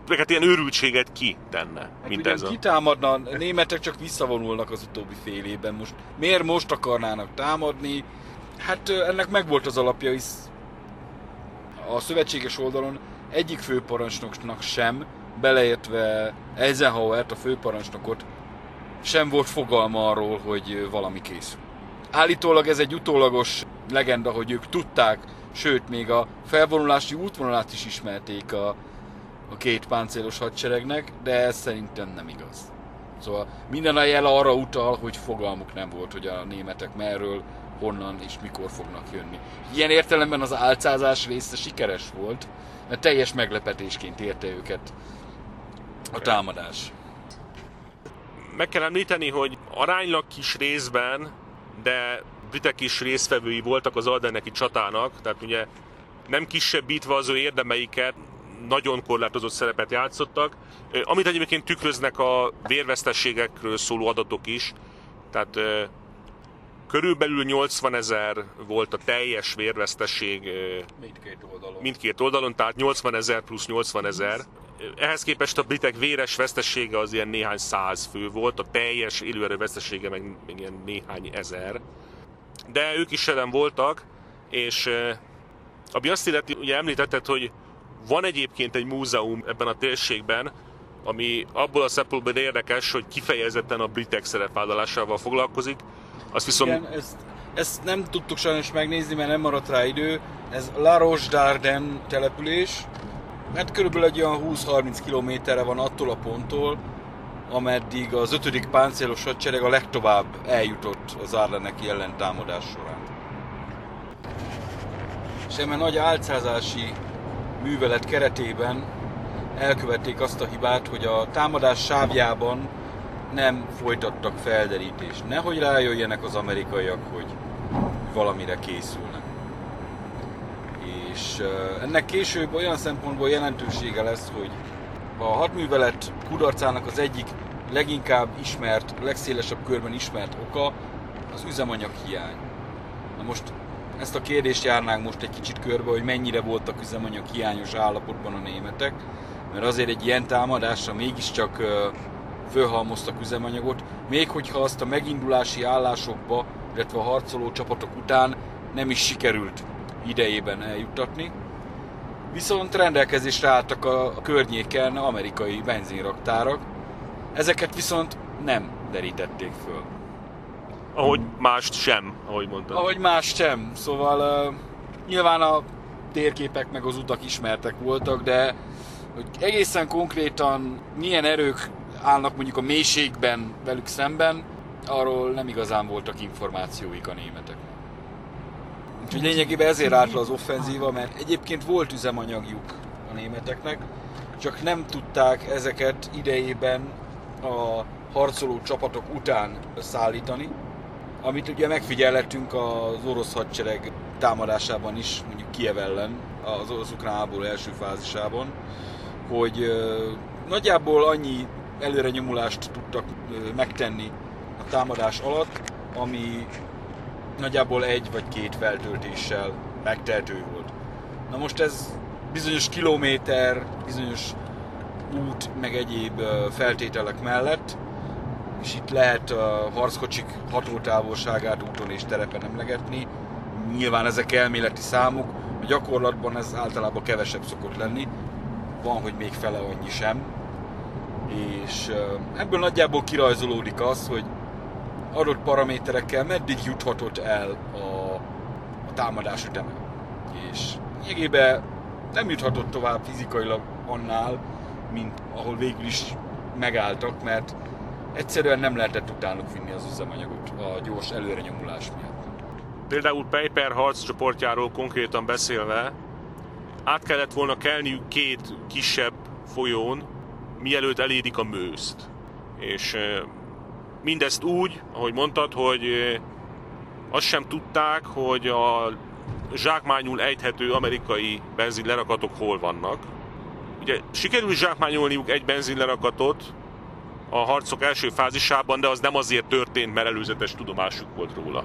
meg hát ilyen őrültséget ki tenne, hát mint ez a... kitámadna, a németek csak visszavonulnak az utóbbi fél évben. Most miért most akarnának támadni? Hát ennek megvolt az alapja, hisz a szövetséges oldalon egyik főparancsnoknak sem, beleértve Eisenhower-t, a főparancsnokot, sem volt fogalma arról, hogy valami készül. Állítólag ez egy utólagos legenda, hogy ők tudták, sőt, még a felvonulási útvonalát is ismerték a a két páncélos hadseregnek, de ez szerintem nem igaz. Szóval minden a jel arra utal, hogy fogalmuk nem volt, hogy a németek merről, honnan és mikor fognak jönni. Ilyen értelemben az álcázás része sikeres volt, mert teljes meglepetésként érte őket a támadás. Meg kell említeni, hogy aránylag kis részben, de britek is résztvevői voltak az Ardenneki csatának, tehát ugye nem kisebbítve az ő érdemeiket, nagyon korlátozott szerepet játszottak, amit egyébként tükröznek a vérvesztességekről szóló adatok is, tehát körülbelül 80 ezer volt a teljes vérvesztesség mindkét oldalon. mindkét oldalon, tehát 80 ezer plusz 80 ezer. Ehhez képest a britek véres vesztessége az ilyen néhány száz fő volt, a teljes élőerő vesztessége meg, meg ilyen néhány ezer. De ők is jelen voltak, és ami azt illeti, ugye említetted, hogy van egyébként egy múzeum ebben a térségben, ami abból a szempontból érdekes, hogy kifejezetten a britek szerepvállalásával foglalkozik. Azt viszont... Igen, ezt, ezt nem tudtuk sajnos megnézni, mert nem maradt rá idő. Ez La Roche d'Arden település. Hát körülbelül egy olyan 20-30 kilométerre van attól a ponttól, ameddig az 5. páncélos hadsereg a legtovább eljutott az Arleneki ellentámadás során. És eme nagy álcázási művelet keretében elkövették azt a hibát, hogy a támadás sávjában nem folytattak felderítést. Nehogy rájöjjenek az amerikaiak, hogy valamire készülnek. És ennek később olyan szempontból jelentősége lesz, hogy a hadművelet kudarcának az egyik leginkább ismert, legszélesebb körben ismert oka az üzemanyag hiány. Na most ezt a kérdést járnánk most egy kicsit körbe, hogy mennyire voltak üzemanyag hiányos állapotban a németek, mert azért egy ilyen támadásra mégiscsak fölhalmoztak üzemanyagot, még hogyha azt a megindulási állásokba, illetve a harcoló csapatok után nem is sikerült idejében eljuttatni. Viszont rendelkezésre álltak a környéken amerikai benzinraktárak, ezeket viszont nem derítették föl. Ahogy mást sem, ahogy mondtam. Ahogy mást sem. Szóval uh, nyilván a térképek meg az utak ismertek voltak, de hogy egészen konkrétan milyen erők állnak mondjuk a mélységben velük szemben, arról nem igazán voltak információik a németek. Úgyhogy lényegében ezért állt az offenzíva, mert egyébként volt üzemanyagjuk a németeknek, csak nem tudták ezeket idejében a harcoló csapatok után szállítani, amit ugye megfigyelhetünk az orosz hadsereg támadásában is, mondjuk Kiev ellen, az orosz háború első fázisában, hogy nagyjából annyi előre nyomulást tudtak megtenni a támadás alatt, ami nagyjából egy vagy két feltöltéssel megtehető volt. Na most ez bizonyos kilométer, bizonyos út, meg egyéb feltételek mellett, és itt lehet a harckocsik hatótávolságát úton és terepen emlegetni. Nyilván ezek elméleti számok, a gyakorlatban ez általában kevesebb szokott lenni, van, hogy még fele annyi sem. És ebből nagyjából kirajzolódik az, hogy adott paraméterekkel meddig juthatott el a, a támadás üteme. És lényegében nem juthatott tovább fizikailag annál, mint ahol végül is megálltak, mert egyszerűen nem lehetett utánuk vinni az üzemanyagot a gyors előrenyomulás miatt. Például Peiper harccsoportjáról konkrétan beszélve, át kellett volna kelniük két kisebb folyón, mielőtt elérik a mőzt. És mindezt úgy, ahogy mondtad, hogy azt sem tudták, hogy a zsákmányul ejthető amerikai benzinlerakatok hol vannak. Ugye sikerült zsákmányolniuk egy benzinlerakatot a harcok első fázisában, de az nem azért történt, mert előzetes tudomásuk volt róla.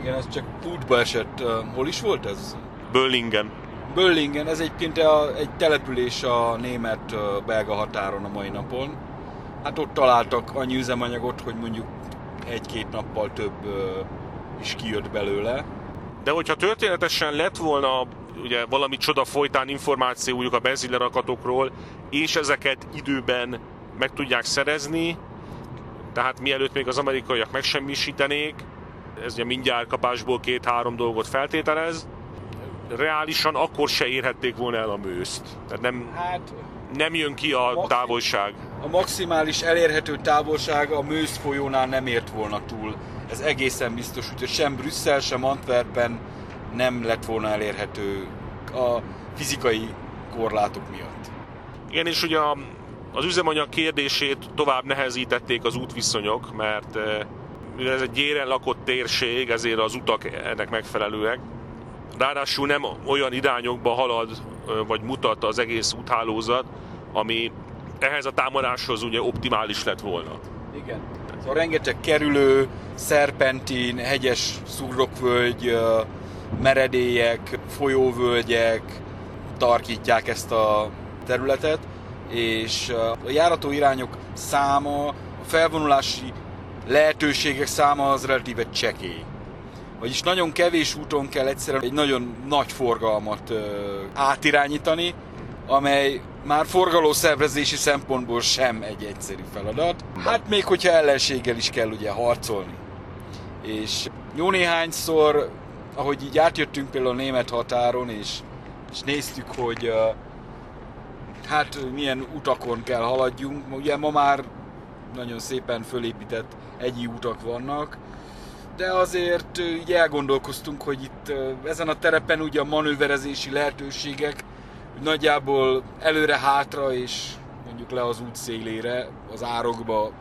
Igen, ez csak útba esett. Hol is volt ez? Böllingen. Böllingen, ez egyébként a, egy település a német-belga határon a mai napon. Hát ott találtak annyi üzemanyagot, hogy mondjuk egy-két nappal több is kijött belőle. De hogyha történetesen lett volna ugye valami csoda folytán információjuk a benzinlerakatokról, és ezeket időben meg tudják szerezni, tehát mielőtt még az amerikaiak megsemmisítenék, ez ugye mindjárt kapásból két-három dolgot feltételez, reálisan akkor se érhették volna el a mőzt. Tehát nem, hát, nem jön ki a maxi- távolság. A maximális elérhető távolság a mőz folyónál nem ért volna túl. Ez egészen biztos, hogy sem Brüsszel, sem Antwerpen nem lett volna elérhető a fizikai korlátok miatt. Igen, és ugye az üzemanyag kérdését tovább nehezítették az útviszonyok, mert mivel ez egy gyéren lakott térség, ezért az utak ennek megfelelőek. Ráadásul nem olyan irányokba halad, vagy mutat az egész úthálózat, ami ehhez a támadáshoz ugye optimális lett volna. Igen. Szóval rengeteg kerülő, szerpentin, hegyes szurrokvölgy, meredélyek, folyóvölgyek tarkítják ezt a területet, és a járató irányok száma, a felvonulási lehetőségek száma az relatíve csekély. Vagyis nagyon kevés úton kell egyszerűen egy nagyon nagy forgalmat ö, átirányítani, amely már forgalószervezési szempontból sem egy egyszerű feladat. Hát még hogyha ellenséggel is kell ugye harcolni. És jó néhányszor, ahogy így átjöttünk például a német határon, és, és néztük, hogy uh, hát milyen utakon kell haladjunk. Ugye ma már nagyon szépen fölépített egyi utak vannak, de azért így elgondolkoztunk, hogy itt ezen a terepen ugye a manőverezési lehetőségek nagyjából előre-hátra és mondjuk le az út szélére, az árokba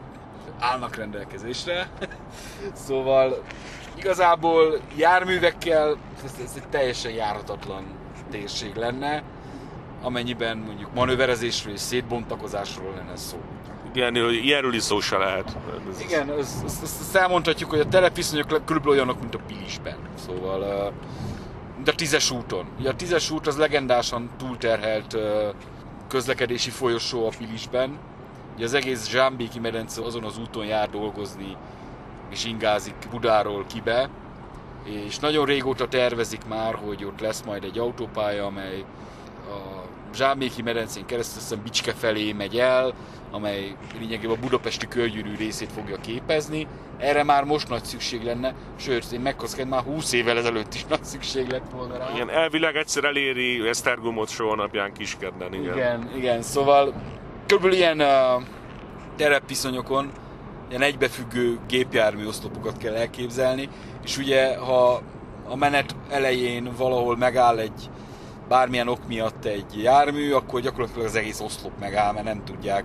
állnak rendelkezésre. szóval igazából járművekkel ez, ez egy teljesen járhatatlan térség lenne, amennyiben mondjuk manőverezésről és szétbontakozásról lenne szó. Igen, ilyenről is szó se lehet. Ez Igen, azt, azt, azt elmondhatjuk, hogy a telepviszonyok körülbelül olyanok, mint a Pilisben. Szóval, mint a tízes úton. A tízes út az legendásan túlterhelt közlekedési folyosó a Pilisben. Ugye az egész Zsámbéki medence azon az úton jár dolgozni, és ingázik Budáról kibe. És nagyon régóta tervezik már, hogy ott lesz majd egy autópálya, amely a Zsámbéki medencén keresztül aztán Bicske felé megy el, amely lényegében a budapesti körgyűrű részét fogja képezni. Erre már most nagy szükség lenne, sőt, én megkockázom, már 20 évvel ezelőtt is nagy szükség lett volna rá. Igen, elvileg egyszer eléri Esztergomot soha napján Kiskedden, igen. Igen, igen, szóval körülbelül ilyen uh, terepviszonyokon ilyen egybefüggő gépjármű oszlopokat kell elképzelni, és ugye ha a menet elején valahol megáll egy bármilyen ok miatt egy jármű, akkor gyakorlatilag az egész oszlop megáll, mert nem tudják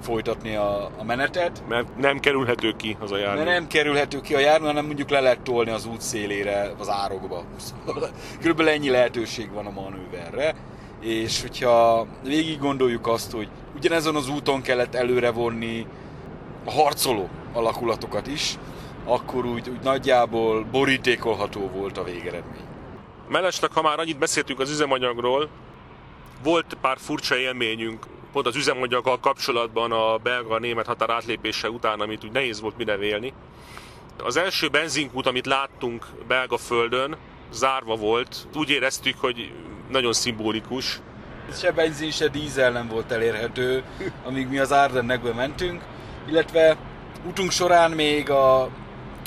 folytatni a, a menetet. Mert nem kerülhető ki az a jármű. Mert nem kerülhető ki a jármű, hanem mondjuk le lehet tolni az út szélére, az árokba. Szóval körülbelül ennyi lehetőség van a manőverre. És hogyha végig gondoljuk azt, hogy ugyanezen az úton kellett előre vonni a harcoló alakulatokat is, akkor úgy, úgy nagyjából borítékolható volt a végeredmény. Mellesleg, ha már annyit beszéltünk az üzemanyagról, volt pár furcsa élményünk pont az üzemanyaggal kapcsolatban a belga-német határ átlépése után, amit úgy nehéz volt mire vélni. Az első benzinkút, amit láttunk belga földön, zárva volt. Úgy éreztük, hogy nagyon szimbolikus. Se benzin, se dízel nem volt elérhető, amíg mi az Ardennekbe mentünk, illetve utunk során még a,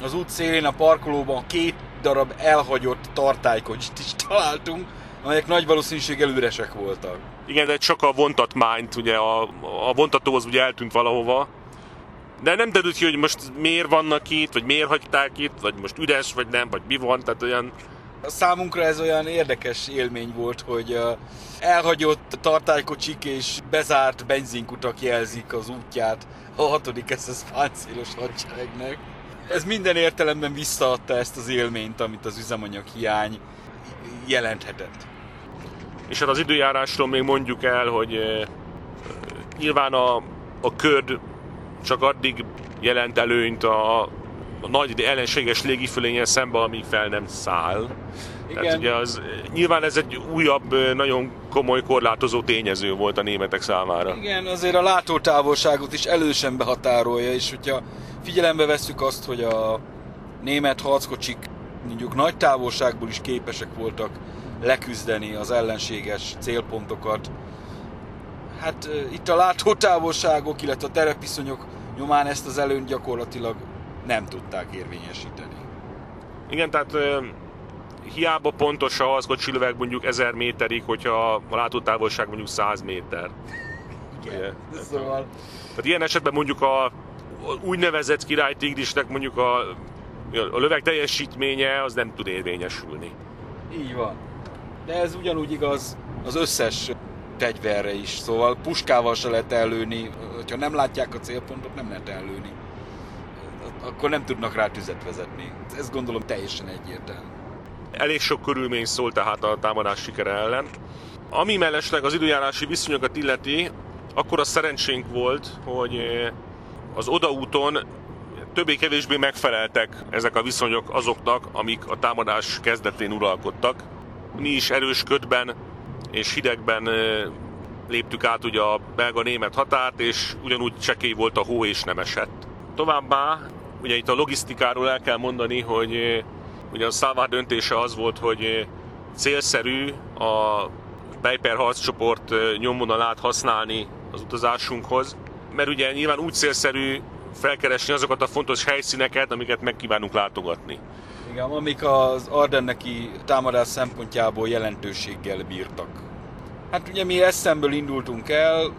az út szélén, a parkolóban két darab elhagyott tartálykocsit is találtunk, amelyek nagy valószínűséggel üresek voltak. Igen, de csak a vontatmányt, ugye a, a vontató az ugye eltűnt valahova. De nem derült ki, hogy most miért vannak itt, vagy miért hagyták itt, vagy most üres, vagy nem, vagy mi van, tehát olyan... Számunkra ez olyan érdekes élmény volt, hogy elhagyott tartálykocsik és bezárt benzinkutak jelzik az útját a 6. SS páncélos hadseregnek ez minden értelemben visszaadta ezt az élményt, amit az üzemanyag hiány jelenthetett. És hát az időjárásról még mondjuk el, hogy nyilván a, a köd csak addig jelent előnyt a, a nagy ellenséges légifölényen szemben, amíg fel nem száll. Igen. Tehát ugye az, nyilván ez egy újabb, nagyon komoly korlátozó tényező volt a németek számára. Igen, azért a látótávolságot is elősen behatárolja, és hogyha figyelembe vesszük azt, hogy a német harckocsik mondjuk nagy távolságból is képesek voltak leküzdeni az ellenséges célpontokat. Hát itt a látótávolságok, illetve a terepviszonyok nyomán ezt az előnyt gyakorlatilag nem tudták érvényesíteni. Igen, tehát hiába pontos a harckocsilöveg mondjuk 1000 méterig, hogyha a látótávolság mondjuk 100 méter. Igen, szóval... Tehát ilyen esetben mondjuk a úgynevezett királytigrisnek mondjuk a, a löveg teljesítménye az nem tud érvényesülni. Így van. De ez ugyanúgy igaz az összes fegyverre is, szóval puskával se lehet ellőni, ha nem látják a célpontot, nem lehet ellőni. Akkor nem tudnak rá tüzet vezetni. Ez gondolom teljesen egyértelmű. Elég sok körülmény szól tehát a támadás sikere ellen. Ami mellesleg az időjárási viszonyokat illeti, akkor a szerencsénk volt, hogy az odaúton többé-kevésbé megfeleltek ezek a viszonyok azoknak, amik a támadás kezdetén uralkodtak. Mi is erős ködben és hidegben léptük át ugye a belga-német határt, és ugyanúgy csekély volt a hó és nem esett. Továbbá, ugye itt a logisztikáról el kell mondani, hogy ugye a Szávár döntése az volt, hogy célszerű a Bejper harccsoport nyomvonalát hasznalni az utazásunkhoz, mert ugye nyilván úgy célszerű felkeresni azokat a fontos helyszíneket, amiket meg kívánunk látogatni. Igen, amik az Ardenneki támadás szempontjából jelentőséggel bírtak. Hát ugye mi eszemből indultunk el,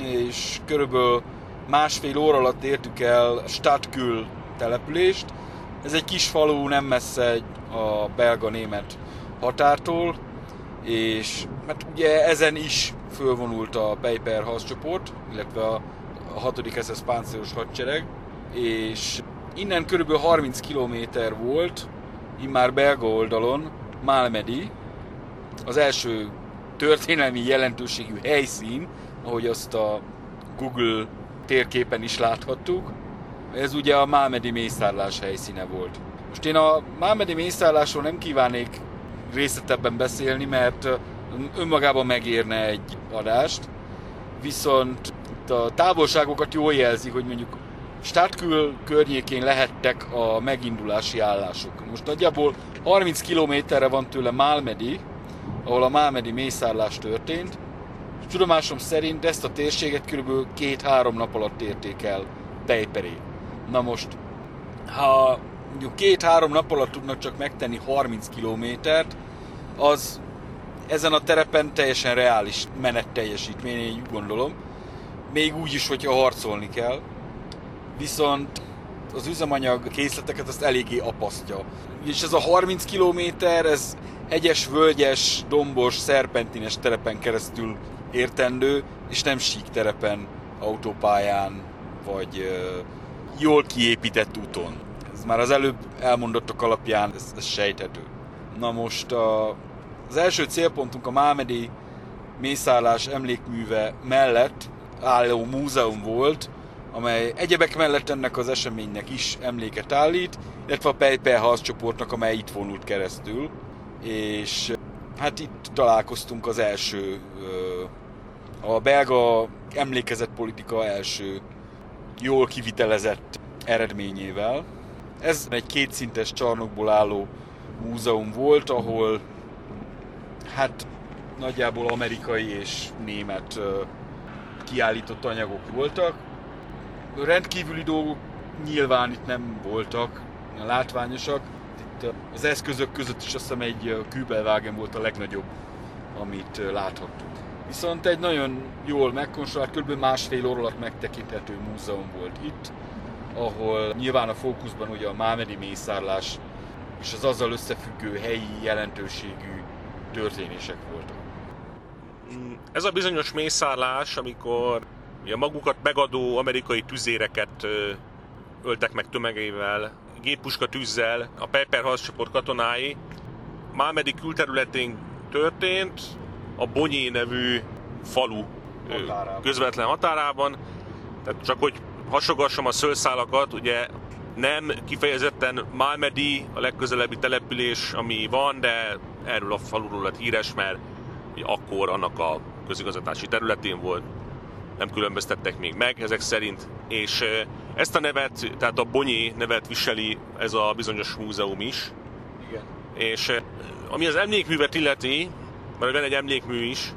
és körülbelül másfél óra alatt értük el Stadtkül települést. Ez egy kis falu, nem messze a belga-német határtól, és hát ugye ezen is fölvonult a Peiper harccsoport, illetve a, a 6. SS páncélos hadsereg, és innen körülbelül 30 km volt, immár belga oldalon, Malmedy, az első történelmi jelentőségű helyszín, ahogy azt a Google térképen is láthattuk. Ez ugye a Malmedy mészárlás helyszíne volt. Most én a Malmedy mészárlásról nem kívánnék részletebben beszélni, mert önmagában megérne egy adást, viszont a távolságokat jól jelzi, hogy mondjuk Startkül környékén lehettek a megindulási állások. Most nagyjából 30 kilométerre van tőle Malmedy, ahol a Malmedy mészárlás történt, tudomásom szerint ezt a térséget kb. két-három nap alatt érték el Pejperé. Na most, ha mondjuk két-három nap alatt tudnak csak megtenni 30 kilométert, az ezen a terepen teljesen reális menet teljesítmény, én gondolom. Még úgy is, hogyha harcolni kell. Viszont az üzemanyag készleteket azt eléggé apasztja. És ez a 30 kilométer, ez egyes, völgyes, dombos, szerpentines terepen keresztül értendő, és nem sík terepen, autópályán, vagy jól kiépített úton. Ez már az előbb elmondottak alapján, ez, ez sejthető. Na most a, az első célpontunk a Mámedi mészállás emlékműve mellett álló múzeum volt, amely egyebek mellett ennek az eseménynek is emléket állít, illetve a Pejper harccsoportnak, amely itt vonult keresztül. És hát itt találkoztunk az első, a belga emlékezetpolitika első jól kivitelezett eredményével. Ez egy kétszintes csarnokból álló múzeum volt, ahol hát nagyjából amerikai és német kiállított anyagok voltak. Rendkívüli dolgok nyilván itt nem voltak látványosak. Itt az eszközök között is azt hiszem egy Kübelwagen volt a legnagyobb, amit láthattunk. Viszont egy nagyon jól megkonstruált, kb. másfél óra alatt megtekinthető múzeum volt itt, ahol nyilván a fókuszban ugye a Mámedi mészárlás és az azzal összefüggő helyi jelentőségű történések voltak. Mm, ez a bizonyos mészárlás, amikor a magukat megadó amerikai tüzéreket öltek meg tömegével, géppuska tűzzel, a Pepper harccsoport katonái Mámedi külterületén történt, a Bonyé nevű falu határában. közvetlen határában. Tehát csak hogy hasogassam a szőszálakat, ugye nem kifejezetten Malmedy a legközelebbi település, ami van, de erről a faluról lett híres, mert akkor annak a közigazgatási területén volt, nem különböztettek még meg ezek szerint, és ezt a nevet, tehát a Bonyé nevet viseli ez a bizonyos múzeum is. Igen. És ami az emlékművet illeti, mert van egy emlékmű is,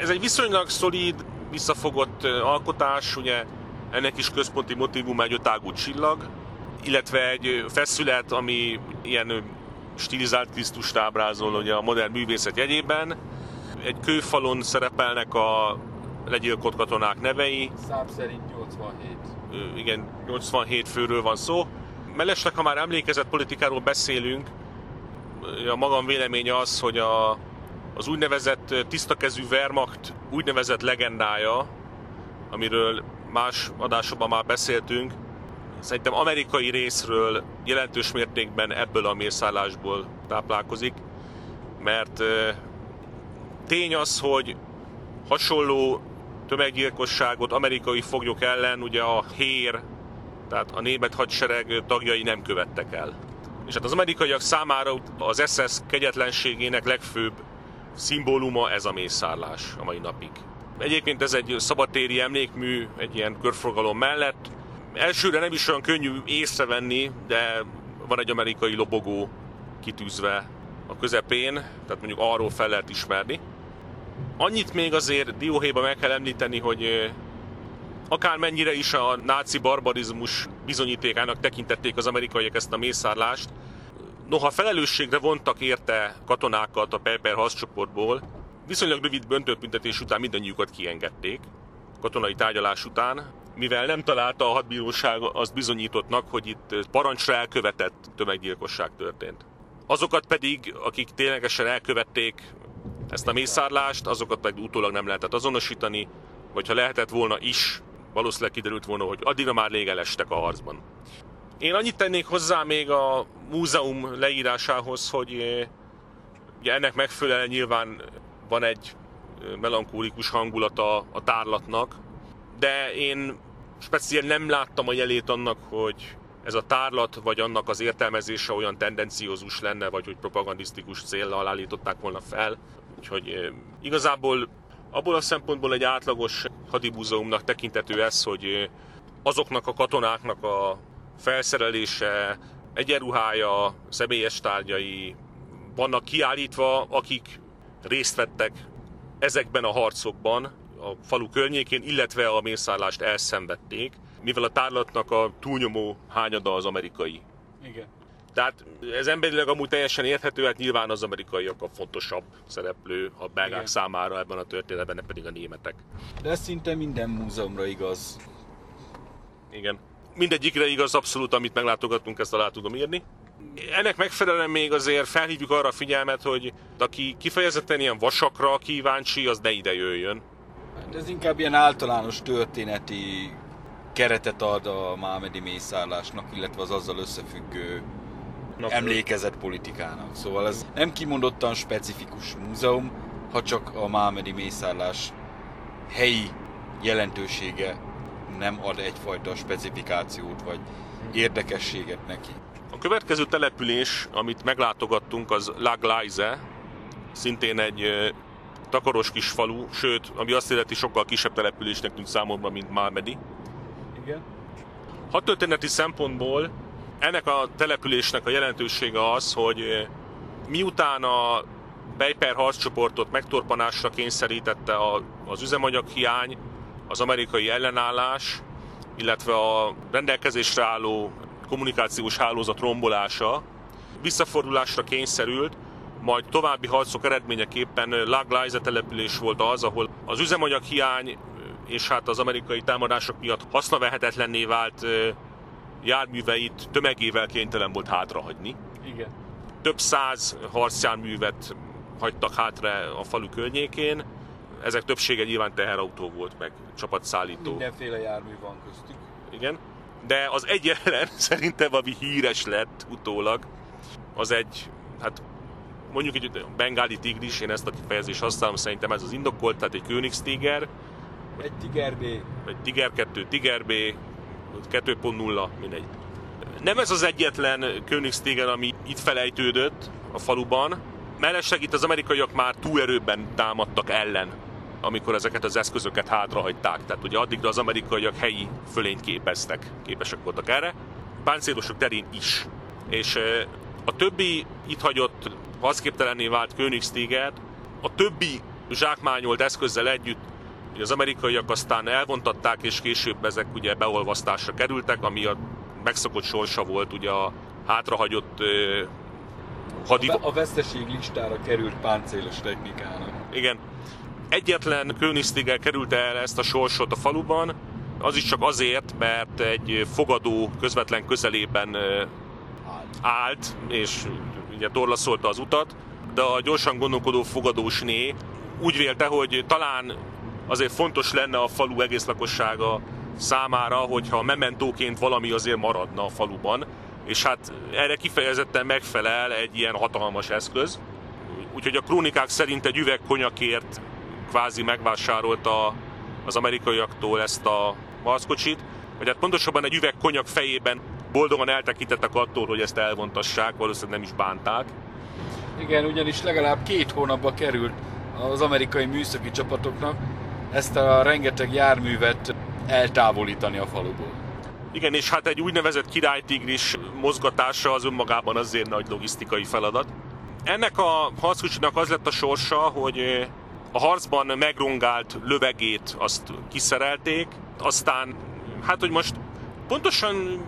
ez egy viszonylag szolíd, visszafogott alkotás, ugye ennek is központi motivum egy ötágú csillag, illetve egy feszület, ami ilyen stilizált Krisztust ábrázol ugye a modern művészet jegyében. Egy kőfalon szerepelnek a legyilkolt katonák nevei. Szám szerint 87. Igen, 87 főről van szó. Mellesleg, ha már emlékezett politikáról beszélünk, a magam véleménye az, hogy a, az úgynevezett tisztakezű Wehrmacht úgynevezett legendája, amiről más adásokban már beszéltünk, szerintem amerikai részről jelentős mértékben ebből a mészállásból táplálkozik, mert tény az, hogy hasonló tömeggyilkosságot amerikai foglyok ellen ugye a hér, tehát a német hadsereg tagjai nem követtek el. És hát az amerikaiak számára az SS kegyetlenségének legfőbb szimbóluma ez a mészárlás a mai napig. Egyébként ez egy szabadtéri emlékmű, egy ilyen körforgalom mellett. Elsőre nem is olyan könnyű észrevenni, de van egy amerikai lobogó kitűzve a közepén, tehát mondjuk arról fel lehet ismerni. Annyit még azért dióhéjban meg kell említeni, hogy akármennyire is a náci barbarizmus bizonyítékának tekintették az amerikaiak ezt a mészárlást, noha felelősségre vontak érte katonákat a Pepper harccsoportból, viszonylag rövid böntőbüntetés után mindannyiukat kiengedték, katonai tárgyalás után, mivel nem találta a hadbíróság azt bizonyítottnak, hogy itt parancsra elkövetett tömeggyilkosság történt. Azokat pedig, akik ténylegesen elkövették ezt a mészárlást, azokat pedig utólag nem lehetett azonosítani, vagy ha lehetett volna is, valószínűleg kiderült volna, hogy addigra már légelestek a harcban. Én annyit tennék hozzá még a múzeum leírásához, hogy eh, ugye ennek megfelelően nyilván van egy eh, melankólikus hangulata a tárlatnak, de én speciál nem láttam a jelét annak, hogy ez a tárlat, vagy annak az értelmezése olyan tendenciózus lenne, vagy hogy propagandisztikus célra állították volna fel. Úgyhogy eh, igazából abból a szempontból egy átlagos hadibúzeumnak tekintető ez, hogy azoknak a katonáknak a felszerelése, egyenruhája, személyes tárgyai vannak kiállítva, akik részt vettek ezekben a harcokban, a falu környékén, illetve a mészállást elszenvedték, mivel a tárlatnak a túlnyomó hányada az amerikai. Igen. Tehát ez emberileg amúgy teljesen érthető, hát nyilván az amerikaiak a fontosabb szereplő a belgák Igen. számára ebben a történetben, ne pedig a németek. De ez szinte minden múzeumra igaz. Igen. Mindegyikre igaz abszolút, amit meglátogattunk, ezt alá tudom írni. Ennek megfelelően még azért felhívjuk arra a figyelmet, hogy aki kifejezetten ilyen vasakra kíváncsi, az ne ide jöjjön. Hát ez inkább ilyen általános történeti keretet ad a mámedi mészállásnak, illetve az azzal összefüggő Nap emlékezett politikának. Szóval ez nem kimondottan specifikus múzeum, ha csak a mámedi mészállás helyi jelentősége nem ad egyfajta specifikációt vagy érdekességet neki. A következő település, amit meglátogattunk, az La Glaise, szintén egy takaros kis falu, sőt, ami azt illeti sokkal kisebb településnek tűnt számomra, mint Malmedy. Igen. történeti szempontból ennek a településnek a jelentősége az, hogy miután a Bejper harccsoportot megtorpanásra kényszerítette az üzemanyaghiány, az amerikai ellenállás, illetve a rendelkezésre álló kommunikációs hálózat rombolása visszafordulásra kényszerült, majd további harcok eredményeképpen Laglaise település volt az, ahol az üzemanyag hiány és hát az amerikai támadások miatt hasznavehetetlenné vált járműveit tömegével kénytelen volt hátrahagyni. Igen. Több száz harcjárművet hagytak hátra a falu környékén, ezek többsége nyilván teherautó volt, meg csapatszállító. Mindenféle jármű van köztük. Igen. De az egyetlen szerintem, ami híres lett utólag, az egy, hát mondjuk egy bengáli tigris, én ezt a kifejezést használom, szerintem ez az indokolt, tehát egy Königstiger. Egy Tiger B. Egy Tiger 2, Tiger B, 2.0, mindegy. Nem ez az egyetlen Königstiger, ami itt felejtődött a faluban. Mellesleg itt az amerikaiak már túlerőben támadtak ellen amikor ezeket az eszközöket hátrahagyták. Tehát ugye addigra az amerikaiak helyi fölényt képeztek, képesek voltak erre. Páncélosok terén is. És a többi itt hagyott harcképtelenné vált Königstiget, a többi zsákmányolt eszközzel együtt az amerikaiak aztán elvontatták, és később ezek ugye beolvasztásra kerültek, ami a megszokott sorsa volt ugye a hátrahagyott uh, hadi... A veszteség listára került páncélos technikának. Igen, Egyetlen Königstigel került el ezt a sorsot a faluban, az is csak azért, mert egy fogadó közvetlen közelében állt, és ugye torlaszolta az utat, de a gyorsan gondolkodó fogadósné úgy vélte, hogy talán azért fontos lenne a falu egész lakossága számára, hogyha mementóként valami azért maradna a faluban, és hát erre kifejezetten megfelel egy ilyen hatalmas eszköz. Úgyhogy a krónikák szerint egy üveg konyakért kvázi megvásárolta az amerikaiaktól ezt a harckocsit, vagy hát pontosabban egy üveg konyak fejében boldogan eltekintettek attól, hogy ezt elvontassák, valószínűleg nem is bánták. Igen, ugyanis legalább két hónapba került az amerikai műszaki csapatoknak ezt a rengeteg járművet eltávolítani a faluból. Igen, és hát egy úgynevezett királytigris mozgatása az önmagában azért nagy logisztikai feladat. Ennek a harckocsinak az lett a sorsa, hogy a harcban megrongált lövegét azt kiszerelték, aztán hát hogy most pontosan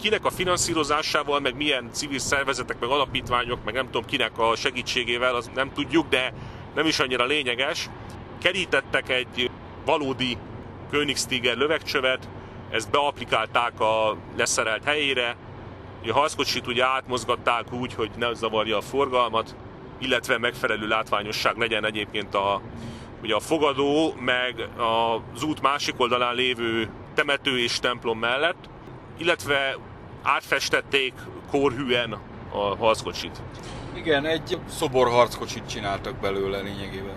kinek a finanszírozásával, meg milyen civil szervezetek, meg alapítványok, meg nem tudom kinek a segítségével, az nem tudjuk, de nem is annyira lényeges. Kerítettek egy valódi Königstiger lövegcsövet, ezt beaplikálták a leszerelt helyére, a harckocsit ugye átmozgatták úgy, hogy ne zavarja a forgalmat, illetve megfelelő látványosság legyen egyébként a, ugye a fogadó, meg az út másik oldalán lévő temető és templom mellett, illetve átfestették kórhűen a harckocsit. Igen, egy szobor harckocsit csináltak belőle lényegében.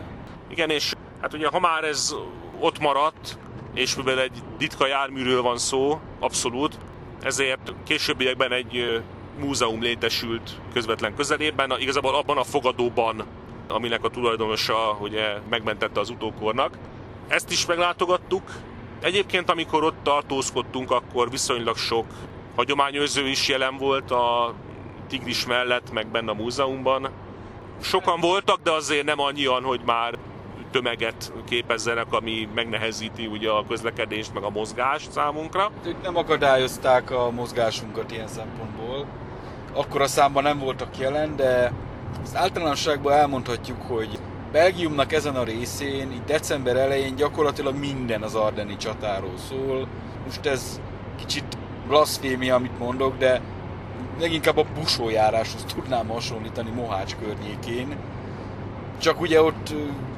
Igen, és hát ugye ha már ez ott maradt, és mivel egy ritka járműről van szó, abszolút, ezért későbbiekben egy múzeum létesült közvetlen közelében, igazából abban a fogadóban, aminek a tulajdonosa ugye megmentette az utókornak. Ezt is meglátogattuk. Egyébként, amikor ott tartózkodtunk, akkor viszonylag sok hagyományőrző is jelen volt a Tigris mellett, meg benne a múzeumban. Sokan voltak, de azért nem annyian, hogy már tömeget képezzenek, ami megnehezíti ugye a közlekedést, meg a mozgást számunkra. Ők nem akadályozták a mozgásunkat ilyen szempontból. Akkor a számban nem voltak jelen, de az általánosságban elmondhatjuk, hogy Belgiumnak ezen a részén, itt december elején gyakorlatilag minden az Ardeni csatáról szól. Most ez kicsit blasfémia, amit mondok, de leginkább a busójáráshoz tudnám hasonlítani Mohács környékén. Csak ugye ott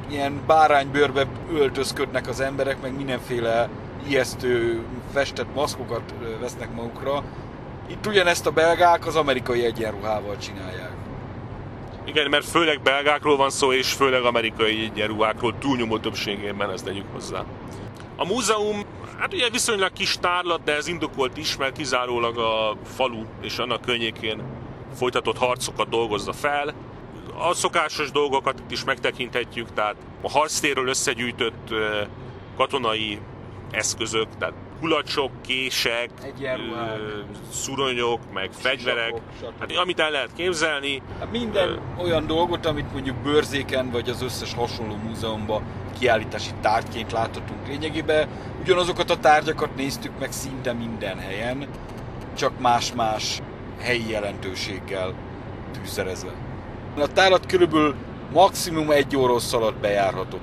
ilyen báránybőrbe öltözködnek az emberek, meg mindenféle ijesztő festett maszkokat vesznek magukra. Itt ugyanezt a belgák az amerikai egyenruhával csinálják. Igen, mert főleg belgákról van szó, és főleg amerikai egyenruhákról túlnyomó többségében ezt tegyük hozzá. A múzeum, hát ugye viszonylag kis tárlat, de ez indokolt is, mert kizárólag a falu és annak környékén folytatott harcokat dolgozza fel a szokásos dolgokat is megtekinthetjük, tehát a harctérről összegyűjtött katonai eszközök, tehát kulacsok, kések, szuronyok, meg fegyverek, hát, amit el lehet képzelni. Hát minden uh, olyan dolgot, amit mondjuk bőrzéken vagy az összes hasonló múzeumban kiállítási tárgyként láthatunk lényegében. Ugyanazokat a tárgyakat néztük meg szinte minden helyen, csak más-más helyi jelentőséggel tűzszerezve. A tárat körülbelül maximum egy óra alatt bejárható.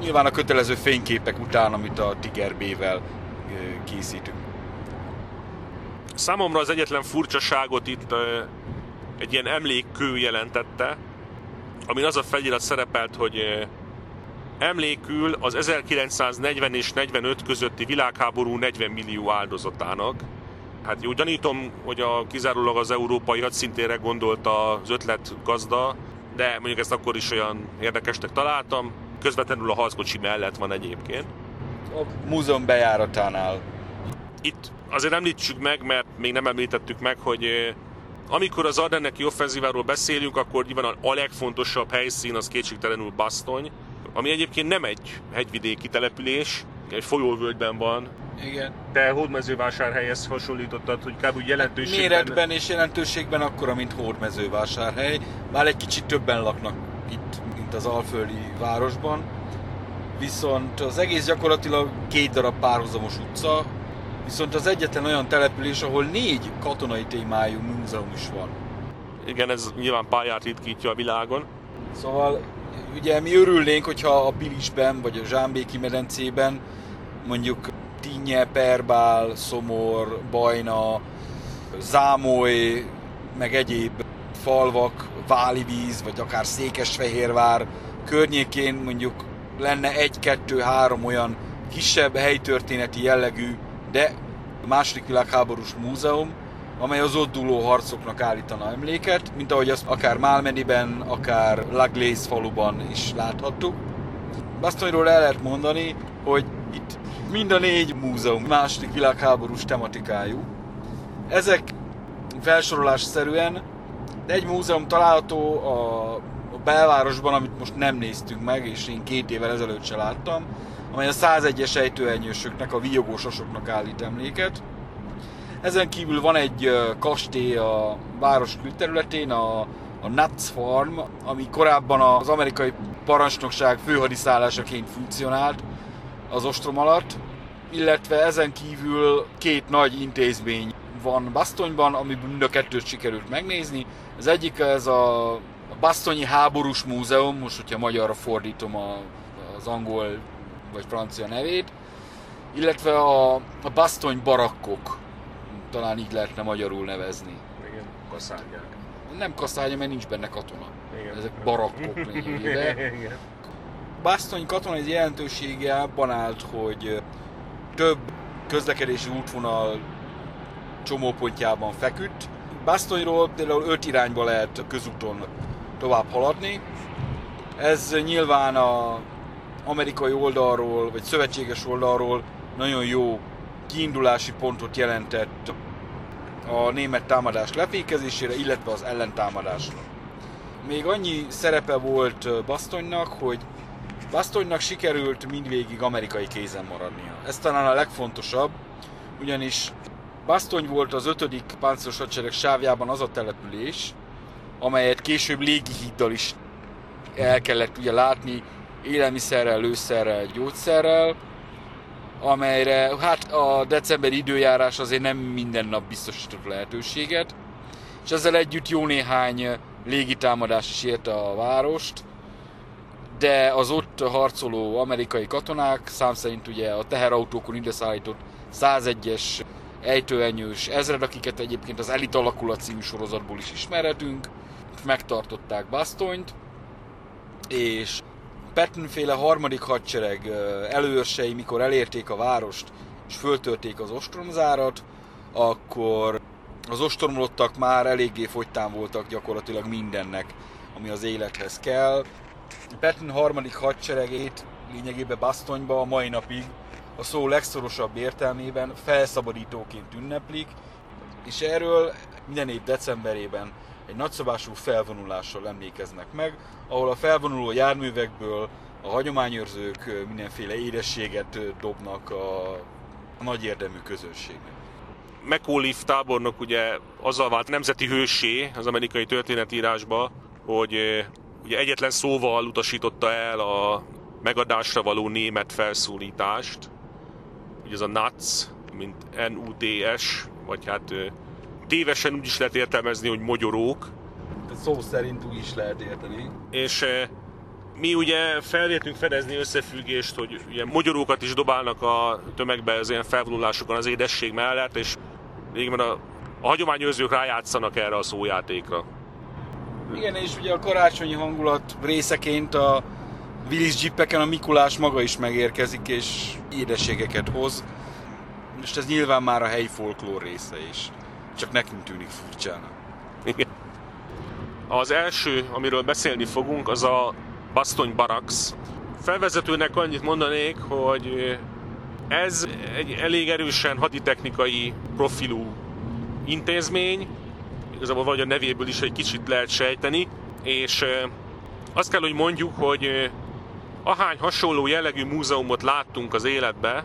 Nyilván a kötelező fényképek után, amit a Tiger B-vel készítünk. Számomra az egyetlen furcsaságot itt egy ilyen emlékkő jelentette, amin az a felirat szerepelt, hogy emlékül az 1940 és 45 közötti világháború 40 millió áldozatának. Hát jó, gyanítom, hogy a kizárólag az európai hadszintére gondolt az ötlet gazda, de mondjuk ezt akkor is olyan érdekesnek találtam. Közvetlenül a harckocsi mellett van egyébként. A múzeum bejáratánál. Itt azért említsük meg, mert még nem említettük meg, hogy eh, amikor az Ardenneki offenzíváról beszélünk, akkor nyilván a legfontosabb helyszín az kétségtelenül Basztony, ami egyébként nem egy hegyvidéki település, egy folyóvölgyben van, igen. Te hódmezővásárhelyhez hasonlítottad, hogy kb. jelentőségben... Méretben és jelentőségben akkora, mint hódmezővásárhely. Már egy kicsit többen laknak itt, mint az Alföldi városban. Viszont az egész gyakorlatilag két darab párhuzamos utca, viszont az egyetlen olyan település, ahol négy katonai témájú múzeum is van. Igen, ez nyilván pályát ritkítja a világon. Szóval ugye mi örülnénk, hogyha a Pilisben vagy a Zsámbéki medencében mondjuk Tinnye, Perbál, Szomor, Bajna, Zámoly, meg egyéb falvak, Válivíz, vagy akár Székesfehérvár környékén mondjuk lenne egy-kettő-három olyan kisebb helytörténeti jellegű, de második világháborús múzeum, amely az ott dúló harcoknak állítana emléket, mint ahogy azt akár Málmediben, akár Laglace faluban is láthattuk. Basztonyról el lehet mondani, hogy itt mind a négy múzeum második világháborús tematikájú. Ezek felsorolásszerűen, de egy múzeum található a belvárosban, amit most nem néztünk meg, és én két évvel ezelőtt se láttam, amely a 101-es ejtőernyősöknek, a viogósosoknak állít emléket. Ezen kívül van egy kastély a város külterületén, a, a Nuts Farm, ami korábban az amerikai parancsnokság főhadiszállásaként funkcionált, az ostrom alatt, illetve ezen kívül két nagy intézmény van Basztonyban, amiből mind a kettőt sikerült megnézni. Az egyik ez a Basztonyi Háborús Múzeum, most hogyha magyarra fordítom a, az angol vagy francia nevét, illetve a, a basztony barakkok, talán így lehetne magyarul nevezni. Igen, kaszárnyák. Nem kaszárnya, mert nincs benne katona. Igen. Ezek barakkok lényegében. Basztony katonai jelentősége abban állt, hogy több közlekedési útvonal csomópontjában feküdt. Basztonyról például öt irányba lehet a közúton tovább haladni. Ez nyilván a amerikai oldalról, vagy szövetséges oldalról nagyon jó kiindulási pontot jelentett a német támadás lefékezésére, illetve az ellentámadásra. Még annyi szerepe volt Basztonynak, hogy Basztonynak sikerült mindvégig amerikai kézen maradnia. Ez talán a legfontosabb, ugyanis Basztony volt az 5. páncélos hadsereg sávjában az a település, amelyet később légihíddal is el kellett ugye látni, élelmiszerrel, lőszerrel, gyógyszerrel, amelyre hát a decemberi időjárás azért nem minden nap biztosított lehetőséget, és ezzel együtt jó néhány légitámadás is érte a várost, de az ott harcoló amerikai katonák, szám szerint ugye a teherautókon ide szállított 101-es ejtőenyős ezred, akiket egyébként az Elit alakulat című sorozatból is ismerhetünk, megtartották Bastonyt, és Patton-féle harmadik hadsereg előörsei, mikor elérték a várost és föltörték az ostromzárat, akkor az ostromlottak már eléggé fogytán voltak gyakorlatilag mindennek, ami az élethez kell. Patton harmadik hadseregét lényegében Bastonyba a mai napig a szó legszorosabb értelmében felszabadítóként ünneplik, és erről minden év decemberében egy nagyszabású felvonulással emlékeznek meg, ahol a felvonuló járművekből a hagyományőrzők mindenféle édességet dobnak a, nagy érdemű közönségnek. McAuliffe tábornok ugye azzal vált nemzeti hősé az amerikai történetírásba, hogy ugye egyetlen szóval utasította el a megadásra való német felszólítást, ugye ez a NUTS, mint N-U-T-S, vagy hát tévesen úgy is lehet értelmezni, hogy mogyorók, Szó szerint úgy is lehet érteni. és eh, mi ugye felvértünk fedezni összefüggést, hogy ugye mogyorókat is dobálnak a tömegbe az ilyen felvonulásokon az édesség mellett, és végül a, a hagyományőrzők rájátszanak erre a szójátékra. Igen, és ugye a karácsonyi hangulat részeként a Willis Jeepeken a Mikulás maga is megérkezik, és édességeket hoz. Most ez nyilván már a helyi folklór része is. Csak nekünk tűnik furcsának. Igen. Az első, amiről beszélni fogunk, az a Bastony Barracks. Felvezetőnek annyit mondanék, hogy ez egy elég erősen haditechnikai profilú intézmény, igazából vagy a nevéből is egy kicsit lehet sejteni, és azt kell, hogy mondjuk, hogy ahány hasonló jellegű múzeumot láttunk az életbe,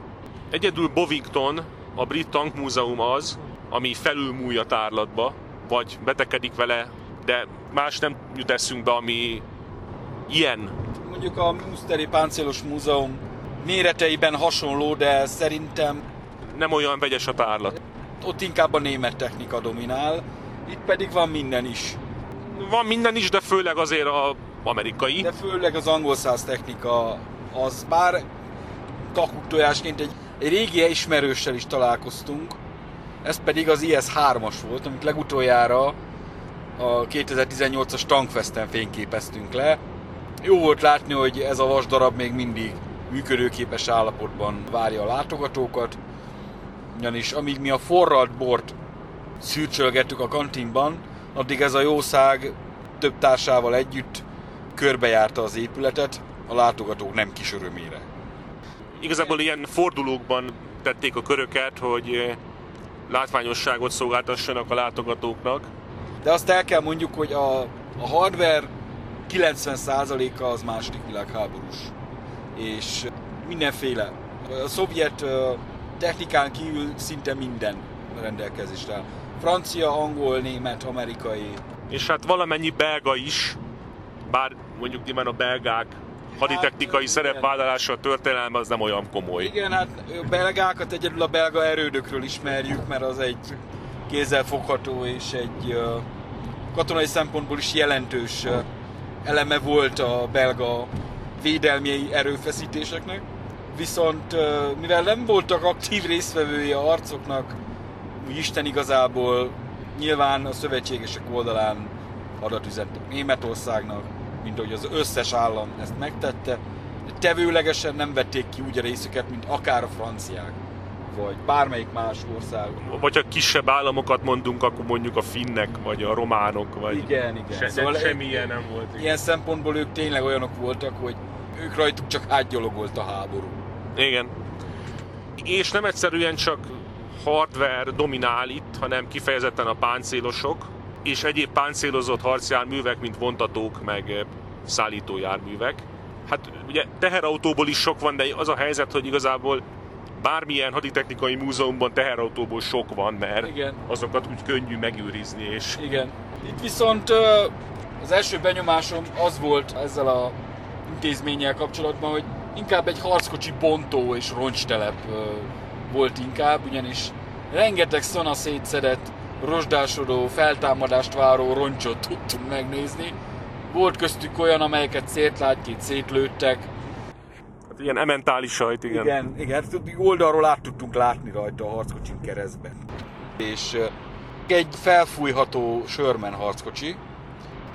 egyedül Bovington, a Brit Tankmúzeum az, ami felülmúlja tárlatba, vagy betekedik vele, de más nem jut eszünkbe, ami ilyen. Mondjuk a Münsteri Páncélos Múzeum méreteiben hasonló, de szerintem Nem olyan vegyes a tárlat. ott inkább a német technika dominál. Itt pedig van minden is. Van minden is, de főleg azért a amerikai. De főleg az angol száz technika az bár kakuktojásként egy, egy régi ismerőssel is találkoztunk, ez pedig az IS-3-as volt, amit legutoljára a 2018-as Tankfesten fényképeztünk le. Jó volt látni, hogy ez a vasdarab még mindig működőképes állapotban várja a látogatókat, ugyanis amíg mi a forralt bort szürcsölgettük a kantinban, addig ez a jószág több társával együtt körbejárta az épületet, a látogatók nem kis örömére. Igazából ilyen fordulókban tették a köröket, hogy látványosságot szolgáltassanak a látogatóknak. De azt el kell mondjuk, hogy a, a hardware 90%-a az második világháborús. És mindenféle. A szovjet technikán kívül szinte minden rendelkezésre áll. Francia, angol, német, amerikai. És hát valamennyi belga is, bár mondjuk nyilván a belgák haditechnikai szerepvállalása a történelme az nem olyan komoly. Igen, hát ö, belgákat egyedül a belga erődökről ismerjük, mert az egy kézzelfogható és egy katonai szempontból is jelentős eleme volt a belga védelmi erőfeszítéseknek. Viszont mivel nem voltak aktív résztvevői a harcoknak, Isten igazából nyilván a szövetségesek oldalán adat üzentek Németországnak, mint hogy az összes állam ezt megtette, de tevőlegesen nem vették ki úgy a részüket, mint akár a franciák vagy bármelyik más ország. Vagy ha kisebb államokat mondunk, akkor mondjuk a finnek, vagy a románok, vagy... Igen, igen. Se, szóval semmilyen nem volt. Igen. Ilyen szempontból ők tényleg olyanok voltak, hogy ők rajtuk csak átgyalogolt a háború. Igen. És nem egyszerűen csak hardware dominál itt, hanem kifejezetten a páncélosok, és egyéb páncélozott harcjárművek, mint vontatók, meg eh, szállítójárművek. Hát ugye teherautóból is sok van, de az a helyzet, hogy igazából bármilyen haditechnikai múzeumban teherautóból sok van, mert Igen. azokat úgy könnyű megőrizni. És... Igen. Itt viszont az első benyomásom az volt ezzel a intézménnyel kapcsolatban, hogy inkább egy harckocsi bontó és roncstelep volt inkább, ugyanis rengeteg szana szétszedett, rozsdásodó, feltámadást váró roncsot tudtunk megnézni. Volt köztük olyan, amelyeket szétlátként szétlőttek, Hát ilyen ementális sajt, igen. Igen, igen, hát oldalról át tudtunk látni rajta a harckocsin keresztbe. És egy felfújható Sherman harckocsi,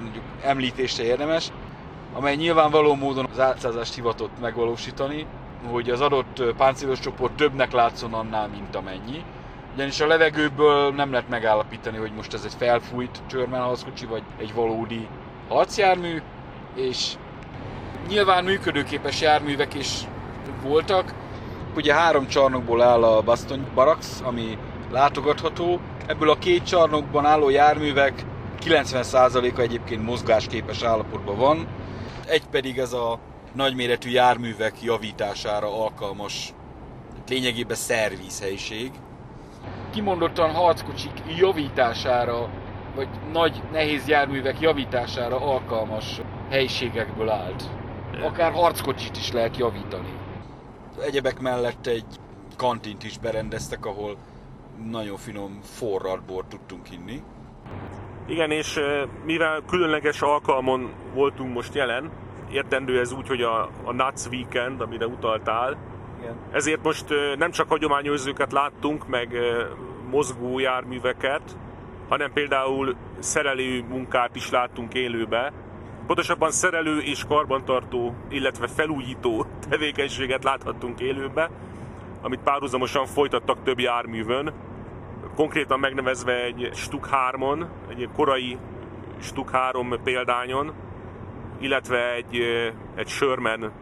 mondjuk említése érdemes, amely nyilvánvaló módon az átszázást hivatott megvalósítani, hogy az adott páncélos csoport többnek látszon annál, mint amennyi. Ugyanis a levegőből nem lehet megállapítani, hogy most ez egy felfújt Sherman harckocsi, vagy egy valódi harcjármű, és Nyilván működőképes járművek is voltak. Ugye három csarnokból áll a Baston Barracks, ami látogatható. Ebből a két csarnokban álló járművek 90%-a egyébként mozgásképes állapotban van. Egy pedig ez a nagyméretű járművek javítására alkalmas, lényegében szervízhelyiség. Kimondottan harckocsik javítására, vagy nagy nehéz járművek javítására alkalmas helyiségekből állt akár harckocsit is lehet javítani. Egyebek mellett egy kantint is berendeztek, ahol nagyon finom forrad bort tudtunk inni. Igen, és mivel különleges alkalmon voltunk most jelen, értendő ez úgy, hogy a, a Nuts Weekend, amire utaltál, Ezért most nem csak hagyományőrzőket láttunk, meg mozgó járműveket, hanem például szerelő munkát is láttunk élőbe, Pontosabban szerelő és karbantartó, illetve felújító tevékenységet láthattunk élőbe, amit párhuzamosan folytattak több járművön. Konkrétan megnevezve egy Stuk 3-on, egy korai Stuk 3 példányon, illetve egy, egy Sherman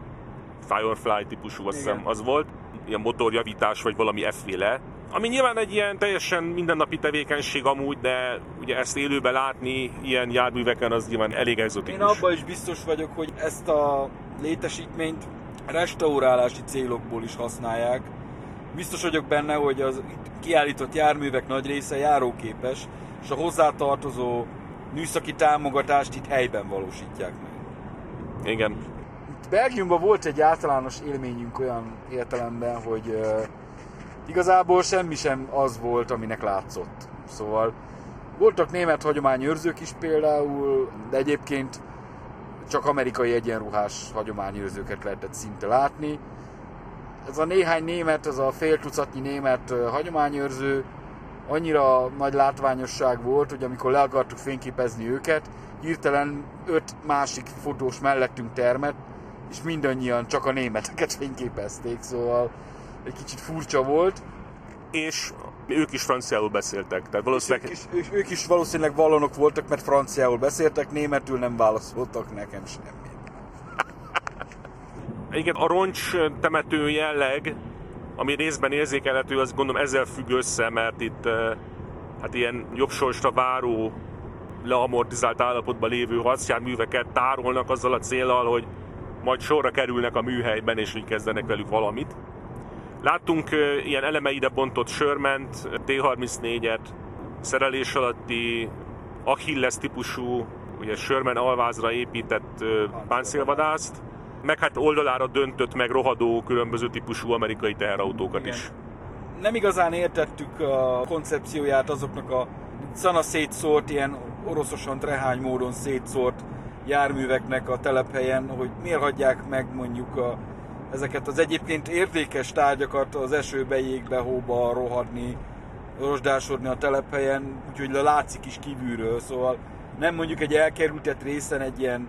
Firefly típusú, azt hiszem az volt, ilyen motorjavítás vagy valami efféle ami nyilván egy ilyen teljesen mindennapi tevékenység amúgy, de ugye ezt élőben látni ilyen járműveken az nyilván elég exotikus. Én abban is biztos vagyok, hogy ezt a létesítményt restaurálási célokból is használják. Biztos vagyok benne, hogy az kiállított járművek nagy része járóképes, és a hozzátartozó műszaki támogatást itt helyben valósítják meg. Igen. Belgiumban volt egy általános élményünk olyan értelemben, hogy igazából semmi sem az volt, aminek látszott. Szóval voltak német hagyományőrzők is például, de egyébként csak amerikai egyenruhás hagyományőrzőket lehetett szinte látni. Ez a néhány német, ez a fél tucatnyi német hagyományőrző annyira nagy látványosság volt, hogy amikor le akartuk fényképezni őket, hirtelen öt másik fotós mellettünk termett, és mindannyian csak a németeket fényképezték, szóval egy kicsit furcsa volt. És ők is franciául beszéltek. Tehát valószínűleg... Ők is, ők, is valószínűleg vallonok voltak, mert franciául beszéltek, németül nem válaszoltak nekem semmit. Igen, a roncs temető jelleg, ami részben érzékelhető, az gondolom ezzel függ össze, mert itt hát ilyen jobb sorsra váró, leamortizált állapotban lévő harcjárműveket tárolnak azzal a célral, hogy majd sorra kerülnek a műhelyben, és így kezdenek velük valamit. Láttunk ilyen elemeide bontott Sörment, T-34-et, szerelés alatti Achilles típusú, ugye Sherman alvázra épített páncélvadászt, meg hát oldalára döntött meg rohadó különböző típusú amerikai teherautókat Igen. is. Nem igazán értettük a koncepcióját azoknak a szana szétszórt, ilyen oroszosan trehány módon szétszórt járműveknek a telephelyen, hogy miért hagyják meg mondjuk a ezeket az egyébként értékes tárgyakat az esőbe, jégbe, hóba rohadni, rozsdásodni a telephelyen, úgyhogy látszik is kívülről, szóval nem mondjuk egy elkerültett részen egy ilyen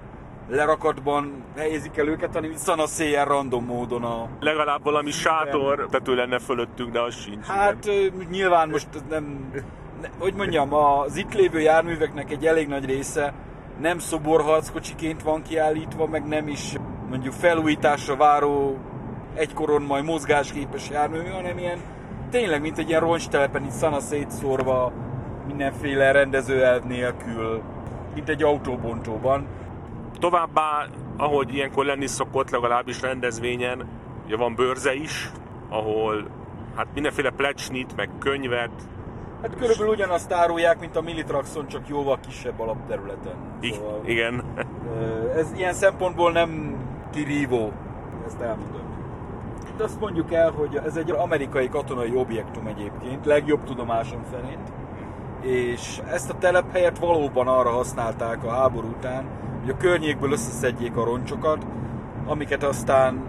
lerakatban helyezik el őket, hanem szana széjjel random módon a... Legalább valami sátor tető lenne fölöttünk, de az sincs. Hát igen. nyilván most nem... Ne, hogy mondjam, az itt lévő járműveknek egy elég nagy része nem szoborharckocsiként van kiállítva, meg nem is mondjuk felújításra váró egykoron majd mozgásképes jármű, hanem ilyen tényleg, mint egy ilyen roncstelepen itt szana szétszórva mindenféle rendezőelv nélkül, mint egy autóbontóban. Továbbá, ahogy ilyenkor lenni szokott, legalábbis rendezvényen, ugye van bőrze is, ahol hát mindenféle plecsnit, meg könyvet, Hát körülbelül ugyanazt árulják, mint a Militraxon, csak jóval kisebb alapterületen. Szóval, igen. Ez ilyen szempontból nem kirívó, ezt elmondom. De azt mondjuk el, hogy ez egy amerikai katonai objektum egyébként, legjobb tudomásom szerint. És ezt a telephelyet valóban arra használták a háború után, hogy a környékből összeszedjék a roncsokat, amiket aztán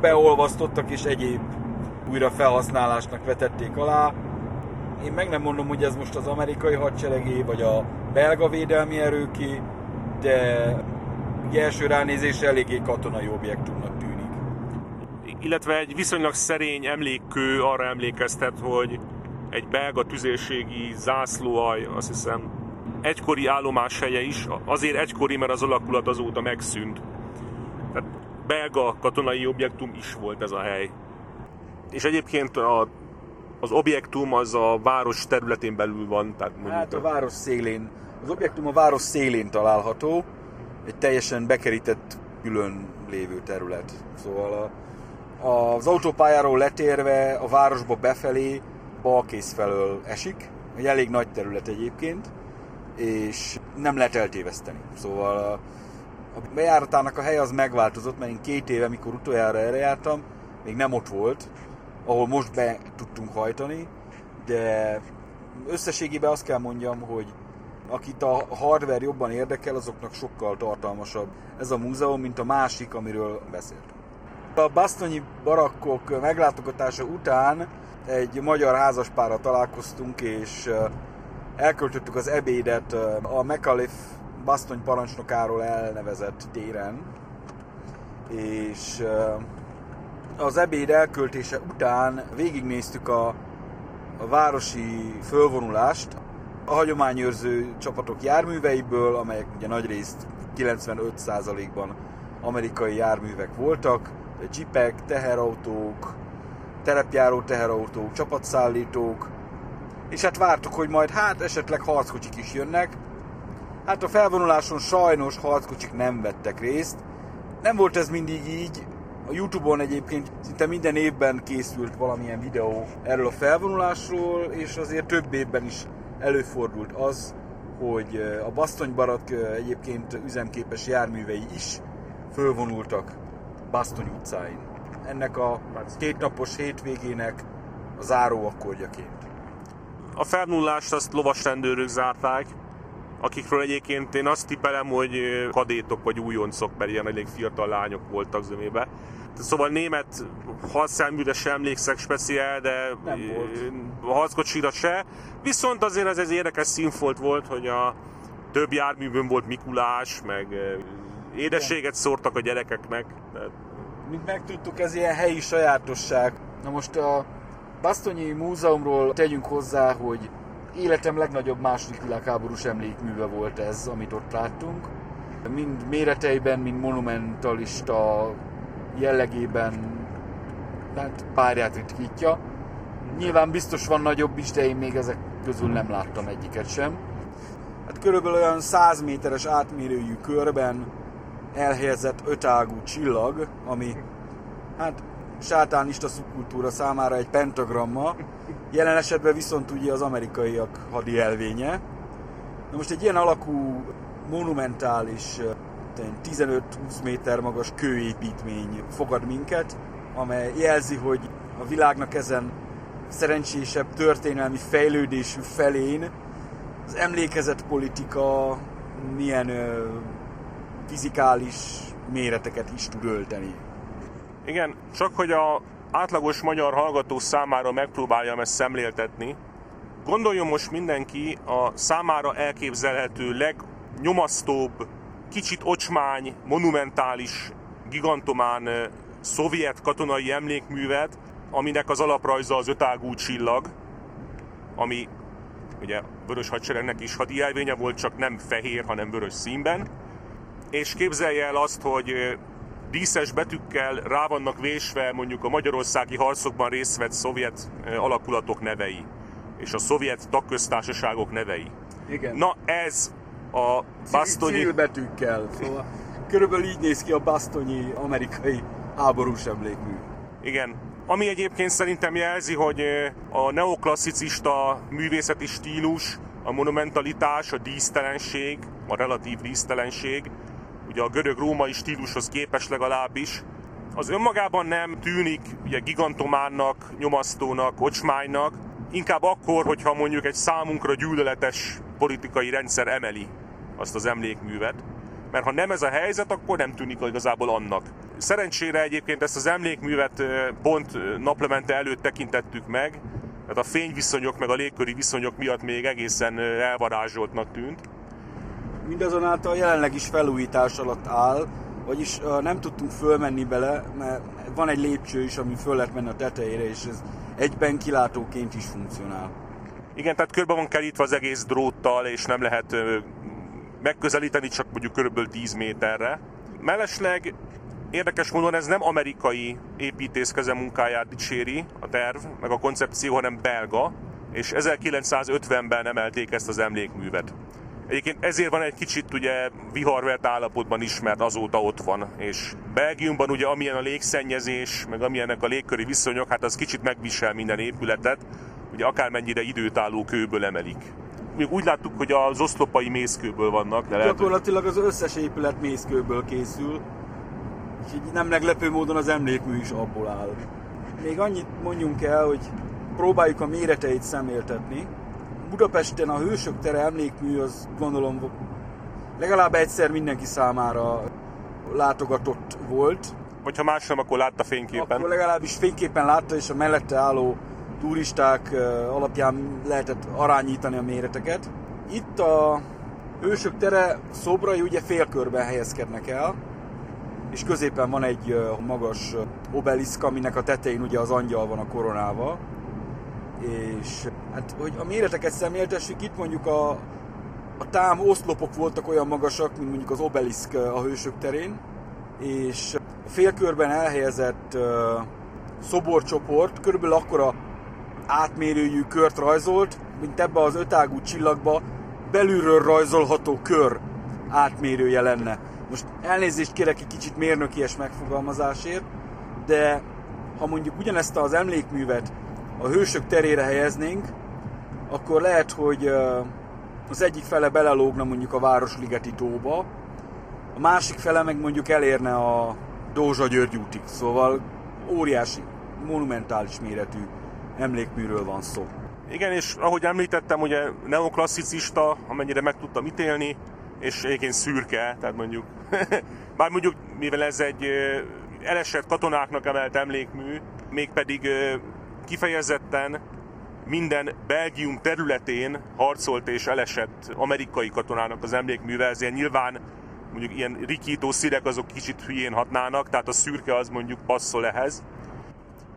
beolvasztottak és egyéb újra felhasználásnak vetették alá. Én meg nem mondom, hogy ez most az amerikai hadseregé, vagy a belga védelmi erőké, de első ránézésre eléggé katonai objektumnak tűnik. Illetve egy viszonylag szerény emlékkő arra emlékeztet, hogy egy belga tüzérségi zászlóaj, azt hiszem, egykori állomáshelye is, azért egykori, mert az alakulat azóta megszűnt. Tehát belga katonai objektum is volt ez a hely. És egyébként a, az objektum az a város területén belül van. Tehát hát a város szélén. Az objektum a város szélén található, egy teljesen bekerített külön lévő terület. Szóval a, az autópályáról letérve a városba befelé balkész felől esik, egy elég nagy terület egyébként, és nem lehet eltéveszteni. Szóval a, a bejáratának a hely az megváltozott, mert én két éve, mikor utoljára erre jártam, még nem ott volt, ahol most be tudtunk hajtani, de összességében azt kell mondjam, hogy akit a hardware jobban érdekel, azoknak sokkal tartalmasabb ez a múzeum, mint a másik, amiről beszéltem. A basztonyi barakkok meglátogatása után egy magyar házaspára találkoztunk, és elköltöttük az ebédet a McAuliffe basztony parancsnokáról elnevezett téren, és az ebéd elköltése után végignéztük a, a városi fölvonulást, a hagyományőrző csapatok járműveiből, amelyek ugye nagyrészt 95%-ban amerikai járművek voltak, jeepek, teherautók, terepjáró teherautók, csapatszállítók, és hát vártuk, hogy majd hát esetleg harckocsik is jönnek. Hát a felvonuláson sajnos harckocsik nem vettek részt. Nem volt ez mindig így, a Youtube-on egyébként szinte minden évben készült valamilyen videó erről a felvonulásról, és azért több évben is előfordult az, hogy a Basztonybarak egyébként üzemképes járművei is fölvonultak Basztony utcáin. Ennek a kétnapos hétvégének a záró akkordjaként. A felnullást azt lovas rendőrök zárták, akikről egyébként én azt tippelem, hogy kadétok vagy újoncok, mert ilyen elég fiatal lányok voltak zömébe. Szóval német harcjárműre sem emlékszek speciál, de a harckocsira se. Viszont azért ez egy érdekes színfolt volt, hogy a több járművön volt Mikulás, meg édességet szórtak a gyerekeknek. De... Mint megtudtuk, ez ilyen helyi sajátosság. Na most a Basztonyi Múzeumról tegyünk hozzá, hogy életem legnagyobb második világháborús emlékműve volt ez, amit ott láttunk. Mind méreteiben, mind monumentalista jellegében hát párját ritkítja. Nyilván biztos van nagyobb is, de én még ezek közül nem láttam egyiket sem. Hát körülbelül olyan 100 méteres átmérőjű körben elhelyezett ötágú csillag, ami hát sátánista szubkultúra számára egy pentagramma, jelen esetben viszont ugye az amerikaiak hadi elvénye. Na most egy ilyen alakú monumentális 15-20 méter magas kőépítmény fogad minket, amely jelzi, hogy a világnak ezen szerencsésebb történelmi fejlődésű felén az emlékezett politika milyen ö, fizikális méreteket is tud ölteni. Igen, csak hogy a átlagos magyar hallgató számára megpróbáljam ezt szemléltetni, gondoljon most mindenki a számára elképzelhető legnyomasztóbb, kicsit ocsmány, monumentális, gigantomán szovjet katonai emlékművet, aminek az alaprajza az ötágú csillag, ami ugye vörös hadseregnek is hadijelvénye volt, csak nem fehér, hanem vörös színben. És képzelje el azt, hogy díszes betűkkel rá vannak vésve mondjuk a magyarországi harcokban részt vett szovjet alakulatok nevei, és a szovjet tagköztársaságok nevei. Igen. Na ez a Bastoni... betűkkel. Szóval körülbelül így néz ki a Bastoni amerikai háborús emlékmű. Igen, ami egyébként szerintem jelzi, hogy a neoklasszicista művészeti stílus, a monumentalitás, a dísztelenség, a relatív dísztelenség, ugye a görög-római stílushoz képes legalábbis, az önmagában nem tűnik ugye gigantománnak, nyomasztónak, ocsmánynak, inkább akkor, hogyha mondjuk egy számunkra gyűlöletes politikai rendszer emeli azt az emlékművet. Mert ha nem ez a helyzet, akkor nem tűnik igazából annak. Szerencsére egyébként ezt az emlékművet pont naplemente előtt tekintettük meg, tehát a fényviszonyok meg a légköri viszonyok miatt még egészen elvarázsoltnak tűnt. Mindazonáltal jelenleg is felújítás alatt áll, vagyis nem tudtunk fölmenni bele, mert van egy lépcső is, ami föl lehet menni a tetejére, és ez egyben kilátóként is funkcionál. Igen, tehát körbe van kerítve az egész dróttal, és nem lehet megközelíteni csak mondjuk körülbelül 10 méterre. Mellesleg Érdekes módon ez nem amerikai építészkeze munkáját dicséri a terv, meg a koncepció, hanem belga, és 1950-ben emelték ezt az emlékművet. Egyébként ezért van egy kicsit ugye viharvert állapotban ismert, azóta ott van. És Belgiumban ugye amilyen a légszennyezés, meg amilyenek a légköri viszonyok, hát az kicsit megvisel minden épületet, ugye akármennyire időtálló kőből emelik. Még úgy láttuk, hogy az oszlopai mészkőből vannak. De lehet, Gyakorlatilag az összes épület mészkőből készül, Úgyhogy nem meglepő módon az emlékmű is abból áll. Még annyit mondjunk el, hogy próbáljuk a méreteit szemléltetni. Budapesten a Hősök tere emlékmű az gondolom legalább egyszer mindenki számára látogatott volt. Vagy ha más nem, akkor látta fényképen. Akkor legalábbis fényképen látta, és a mellette álló turisták alapján lehetett arányítani a méreteket. Itt a Hősök tere szobrai ugye félkörben helyezkednek el, és középen van egy magas obeliszk, aminek a tetején ugye az angyal van a koronával. És hát, hogy a méreteket szemléltessük, itt mondjuk a, a tám oszlopok voltak olyan magasak, mint mondjuk az obeliszk a hősök terén, és a félkörben elhelyezett uh, szoborcsoport körülbelül akkora átmérőjű kört rajzolt, mint ebbe az ötágú csillagba belülről rajzolható kör átmérője lenne. Most elnézést kérek egy kicsit mérnökies megfogalmazásért, de ha mondjuk ugyanezt az emlékművet a hősök terére helyeznénk, akkor lehet, hogy az egyik fele belelógna mondjuk a Városligeti tóba, a másik fele meg mondjuk elérne a Dózsa György útig. Szóval óriási, monumentális méretű emlékműről van szó. Igen, és ahogy említettem, ugye neoklasszicista, amennyire meg tudtam ítélni, és egyébként szürke, tehát mondjuk, bár mondjuk, mivel ez egy elesett katonáknak emelt emlékmű, mégpedig kifejezetten minden Belgium területén harcolt és elesett amerikai katonának az emlékműve, ezért nyilván mondjuk ilyen rikító szírek azok kicsit hülyén hatnának, tehát a szürke az mondjuk passzol ehhez.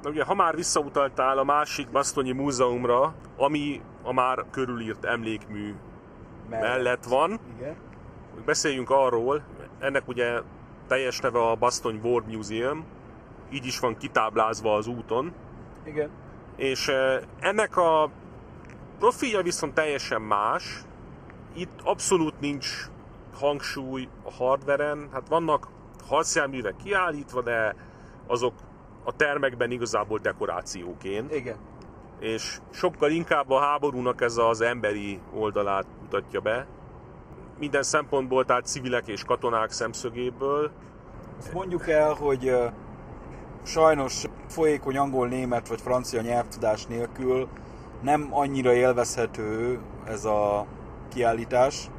Na ugye, ha már visszautaltál a másik Basztonyi Múzeumra, ami a már körülírt emlékmű mellett, mellett van, Igen beszéljünk arról, ennek ugye teljes neve a Bastony War Museum, így is van kitáblázva az úton. Igen. És ennek a profilja viszont teljesen más. Itt abszolút nincs hangsúly a hardveren. Hát vannak harcjárművek kiállítva, de azok a termekben igazából dekorációként. Igen. És sokkal inkább a háborúnak ez az emberi oldalát mutatja be minden szempontból, tehát civilek és katonák szemszögéből. Azt mondjuk el, hogy sajnos folyékony angol, német vagy francia nyelvtudás nélkül nem annyira élvezhető ez a kiállítás,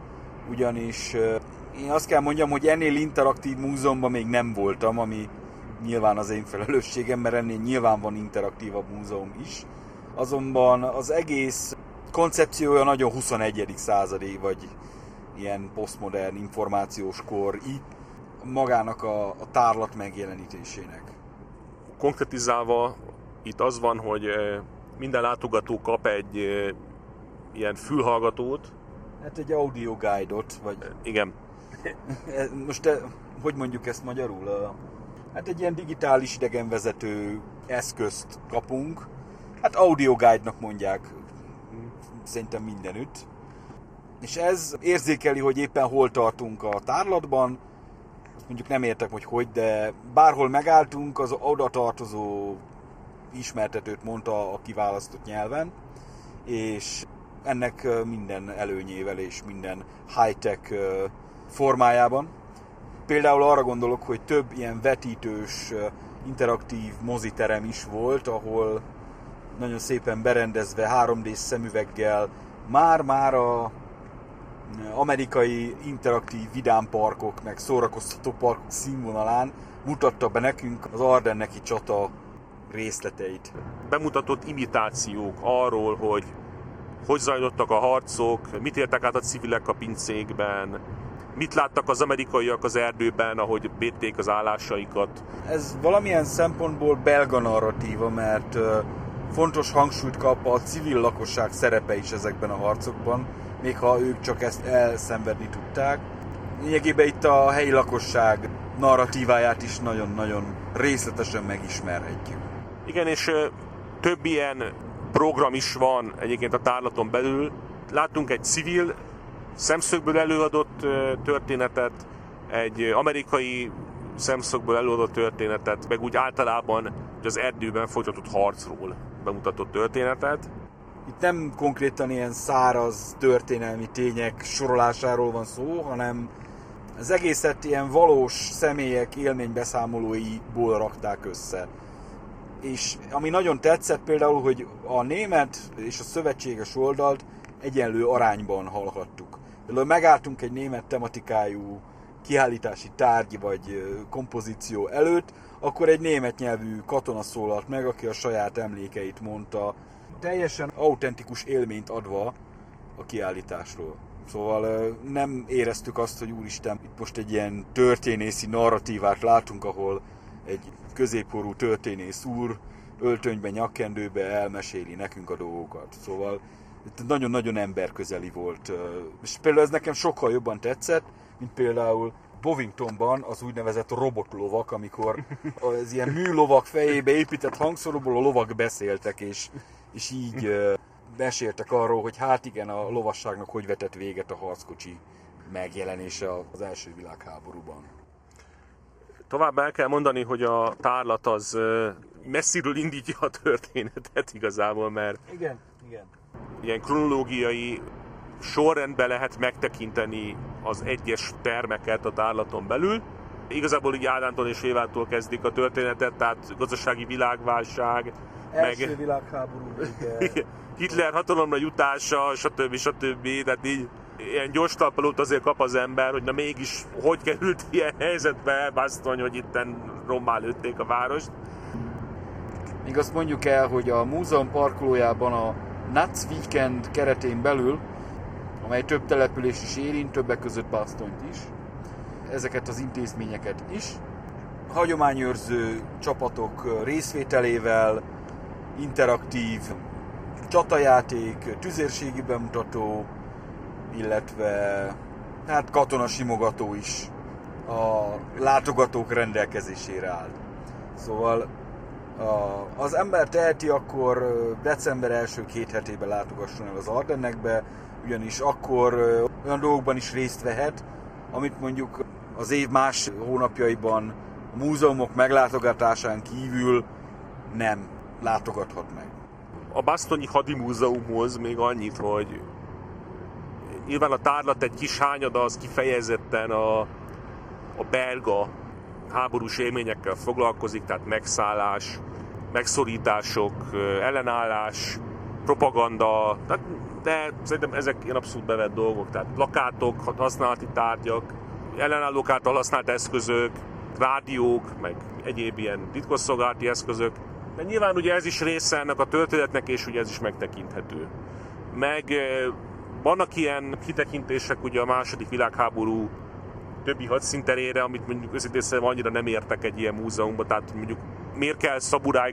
ugyanis én azt kell mondjam, hogy ennél interaktív múzeumban még nem voltam, ami nyilván az én felelősségem, mert ennél nyilván van interaktívabb múzeum is. Azonban az egész koncepciója nagyon 21. századi, vagy ilyen posztmodern információs kori magának a, a tárlat megjelenítésének. Konkretizálva itt az van, hogy minden látogató kap egy ilyen fülhallgatót. Hát egy audio guide-ot, vagy... Igen. Most te, hogy mondjuk ezt magyarul? Hát egy ilyen digitális idegenvezető eszközt kapunk. Hát audio guide-nak mondják szerintem mindenütt. És ez érzékeli, hogy éppen hol tartunk a tárlatban, mondjuk nem értek, hogy hogy, de bárhol megálltunk, az oda tartozó ismertetőt mondta a kiválasztott nyelven, és ennek minden előnyével és minden high-tech formájában. Például arra gondolok, hogy több ilyen vetítős, interaktív moziterem is volt, ahol nagyon szépen berendezve 3D szemüveggel már-már a amerikai interaktív vidámparkok, meg szórakoztató parkok színvonalán mutatta be nekünk az Ardenneki csata részleteit. Bemutatott imitációk arról, hogy hogy zajlottak a harcok, mit értek át a civilek a pincékben, mit láttak az amerikaiak az erdőben, ahogy védték az állásaikat. Ez valamilyen szempontból belga narratíva, mert fontos hangsúlyt kap a civil lakosság szerepe is ezekben a harcokban, még ha ők csak ezt elszenvedni tudták. Lényegében itt a helyi lakosság narratíváját is nagyon-nagyon részletesen megismerhetjük. Igen, és több ilyen program is van egyébként a tárlaton belül. Láttunk egy civil szemszögből előadott történetet, egy amerikai szemszögből előadott történetet, meg úgy általában az erdőben folytatott harcról bemutatott történetet. Itt nem konkrétan ilyen száraz történelmi tények sorolásáról van szó, hanem az egészet ilyen valós személyek élménybeszámolóiból rakták össze. És ami nagyon tetszett például, hogy a német és a szövetséges oldalt egyenlő arányban hallhattuk. Például megálltunk egy német tematikájú kiállítási tárgy vagy kompozíció előtt, akkor egy német nyelvű katona szólalt meg, aki a saját emlékeit mondta, teljesen autentikus élményt adva a kiállításról. Szóval nem éreztük azt, hogy úristen, itt most egy ilyen történészi narratívát látunk, ahol egy középkorú történész úr öltönyben, nyakkendőbe elmeséli nekünk a dolgokat. Szóval nagyon-nagyon emberközeli volt. És például ez nekem sokkal jobban tetszett, mint például Bovingtonban az úgynevezett robotlovak, amikor az ilyen műlovak fejébe épített hangszóróból a lovak beszéltek, és, és így meséltek arról, hogy hát igen, a lovasságnak hogy vetett véget a harckocsi megjelenése az első világháborúban. Tovább el kell mondani, hogy a tárlat az messziről indítja a történetet igazából, mert igen, igen. ilyen kronológiai sorrendben lehet megtekinteni az egyes termeket a tárlaton belül. Igazából így Ádántól és Évától kezdik a történetet, tehát gazdasági világválság, Első meg világháború Hitler hatalomra jutása, stb. stb. Tehát így ilyen gyors talpalót azért kap az ember, hogy na mégis hogy került ilyen helyzetbe Baston, hogy itten rommá lőtték a várost. Még azt mondjuk el, hogy a múzeum parkolójában a Nuts Weekend keretén belül, amely több település is érint, többek között Bastont is, ezeket az intézményeket is, hagyományőrző csapatok részvételével, interaktív csatajáték, tüzérségi bemutató, illetve hát katona simogató is a látogatók rendelkezésére áll. Szóval a, az ember teheti, akkor december első két hetében látogasson el az Ardennekbe, ugyanis akkor olyan dolgokban is részt vehet, amit mondjuk az év más hónapjaiban a múzeumok meglátogatásán kívül nem látogathat meg. A Bastoni Hadimúzeumhoz még annyit, hogy nyilván a tárlat egy kis hányada az kifejezetten a, a belga háborús élményekkel foglalkozik, tehát megszállás, megszorítások, ellenállás, propaganda, tehát, de szerintem ezek ilyen abszolút bevett dolgok, tehát plakátok, használati tárgyak, ellenállók által használt eszközök, rádiók, meg egyéb ilyen titkosszolgálati eszközök. De nyilván ugye ez is része ennek a történetnek, és ugye ez is megtekinthető. Meg vannak ilyen kitekintések ugye a második világháború többi hadszinterére, amit mondjuk őszintén annyira nem értek egy ilyen múzeumban, tehát mondjuk miért kell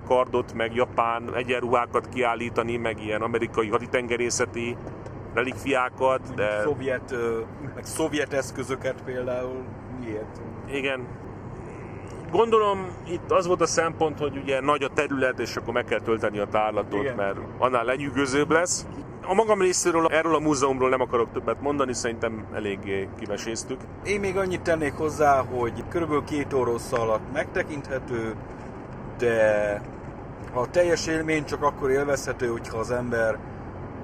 kardot, meg japán egyenruhákat kiállítani, meg ilyen amerikai haditengerészeti relikviákat, de... Szovjet, meg szovjet eszközöket például miért? Igen. Gondolom itt az volt a szempont, hogy ugye nagy a terület, és akkor meg kell tölteni a tárlatot, Igen. mert annál lenyűgözőbb lesz. A magam részéről erről a múzeumról nem akarok többet mondani, szerintem eléggé kiveséztük. Én még annyit tennék hozzá, hogy körülbelül két orosz alatt megtekinthető, de a teljes élmény csak akkor élvezhető, hogyha az ember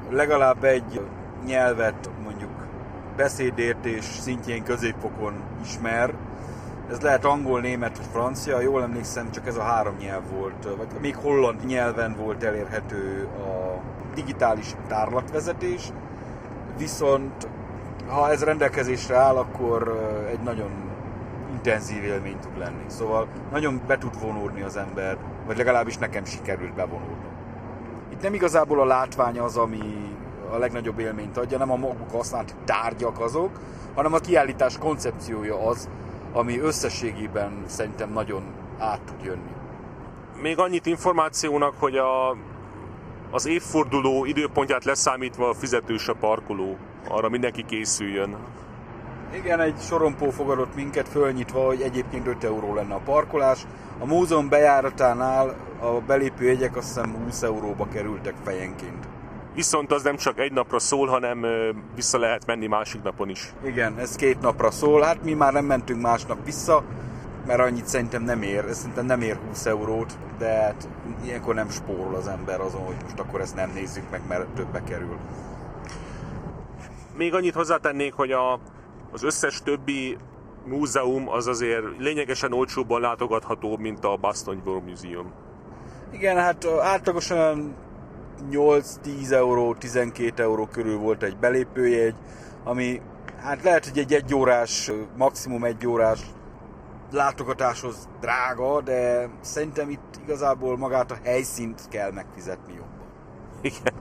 legalább egy nyelvet mondjuk beszédértés szintjén középfokon ismer. Ez lehet angol, német vagy francia, jól emlékszem, csak ez a három nyelv volt, vagy még holland nyelven volt elérhető a digitális tárlatvezetés, viszont ha ez rendelkezésre áll, akkor egy nagyon intenzív élmény tud lenni. Szóval nagyon be tud vonódni az ember, vagy legalábbis nekem sikerült bevonódni. Itt nem igazából a látvány az, ami a legnagyobb élményt adja, nem a maguk használt tárgyak azok, hanem a kiállítás koncepciója az, ami összességében szerintem nagyon át tud jönni. Még annyit információnak, hogy a, az évforduló időpontját leszámítva fizetős a parkoló. Arra mindenki készüljön. Igen, egy sorompó fogadott minket fölnyitva, hogy egyébként 5 euró lenne a parkolás. A múzeum bejáratánál a belépő jegyek azt hiszem 20 euróba kerültek fejenként. Viszont az nem csak egy napra szól, hanem vissza lehet menni másik napon is. Igen, ez két napra szól. Hát mi már nem mentünk másnap vissza, mert annyit szerintem nem ér, ez szerintem nem ér 20 eurót, de hát ilyenkor nem spórol az ember azon, hogy most akkor ezt nem nézzük meg, mert többe kerül. Még annyit hozzátennék, hogy a, az összes többi múzeum az azért lényegesen olcsóbban látogatható, mint a Boston War Museum. Igen, hát átlagosan 8-10 euró, 12 euró körül volt egy belépőjegy, ami hát lehet, hogy egy egyórás, maximum egy órás látogatáshoz drága, de szerintem itt igazából magát a helyszínt kell megfizetni jobban. Igen.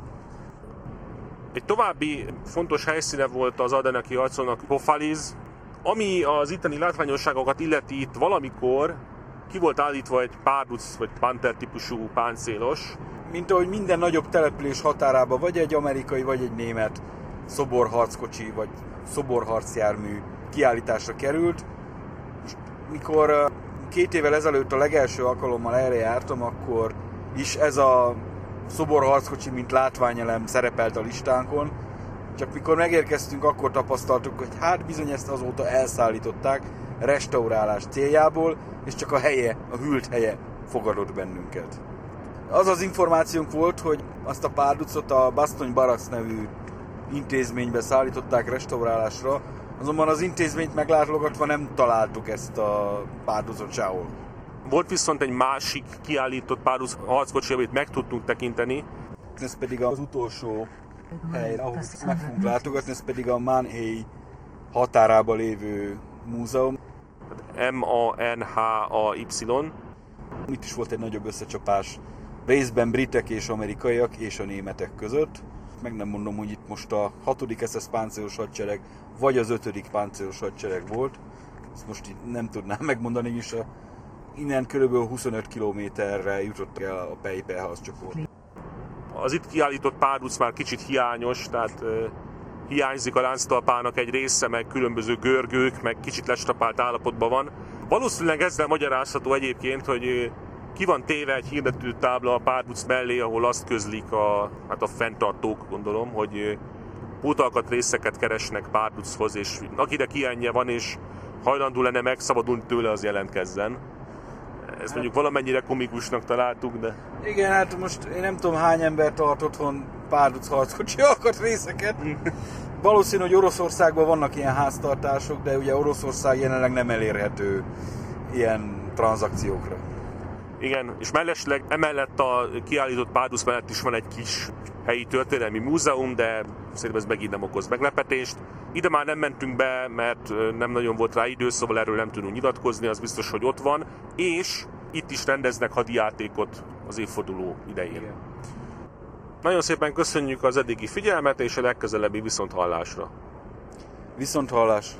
Egy további fontos helyszíne volt az Adeneki arcolnak Pofaliz, ami az itteni látványosságokat illeti itt valamikor ki volt állítva egy párduc vagy panter típusú páncélos, mint ahogy minden nagyobb település határában vagy egy amerikai, vagy egy német szoborharckocsi, vagy szoborharcjármű kiállításra került. Mikor két évvel ezelőtt a legelső alkalommal erre jártam, akkor is ez a szoborharckocsi, mint látványelem szerepelt a listánkon, csak mikor megérkeztünk, akkor tapasztaltuk, hogy hát bizony ezt azóta elszállították restaurálás céljából, és csak a helye, a hűlt helye fogadott bennünket. Az az információnk volt, hogy azt a párducot a Bastony Barracks nevű intézménybe szállították restaurálásra, azonban az intézményt meglátogatva nem találtuk ezt a párducot sehol. Volt viszont egy másik kiállított párduc harckocsi, amit meg tudtunk tekinteni. Ez pedig az utolsó hely, ahol meg fogunk látogatni, ez pedig a Manhei határába lévő múzeum. M-A-N-H-A-Y. Itt is volt egy nagyobb összecsapás részben britek és amerikaiak és a németek között. Meg nem mondom, hogy itt most a 6. SS páncélos hadsereg vagy az 5. páncélos hadsereg volt. Ezt most itt nem tudnám megmondani, is a, innen körülbelül 25 kilométerre jutott el a Peipe csoport. Az itt kiállított párduc már kicsit hiányos, tehát uh, hiányzik a lánctalpának egy része, meg különböző görgők, meg kicsit lestrapált állapotban van. Valószínűleg ezzel magyarázható egyébként, hogy ki van téve egy hirdető tábla a párduc mellé, ahol azt közlik a, hát a fenntartók, gondolom, hogy pótalkat részeket keresnek párduchoz, és akinek ilyenje van, és hajlandó lenne megszabadulni tőle, az jelentkezzen. Ezt hát, mondjuk valamennyire komikusnak találtuk, de... Igen, hát most én nem tudom hány ember tart otthon párduc harckocsi akart részeket. Valószínű, hogy Oroszországban vannak ilyen háztartások, de ugye Oroszország jelenleg nem elérhető ilyen tranzakciókra. Igen, és mellesleg emellett a kiállított párduc mellett is van egy kis helyi történelmi múzeum, de szerintem ez megint nem okoz meglepetést. Ide már nem mentünk be, mert nem nagyon volt rá idő, szóval erről nem tudunk nyilatkozni, az biztos, hogy ott van. És itt is rendeznek hadijátékot az évforduló idején. Igen. Nagyon szépen köszönjük az eddigi figyelmet, és a legközelebbi viszonthallásra. Viszonthallás!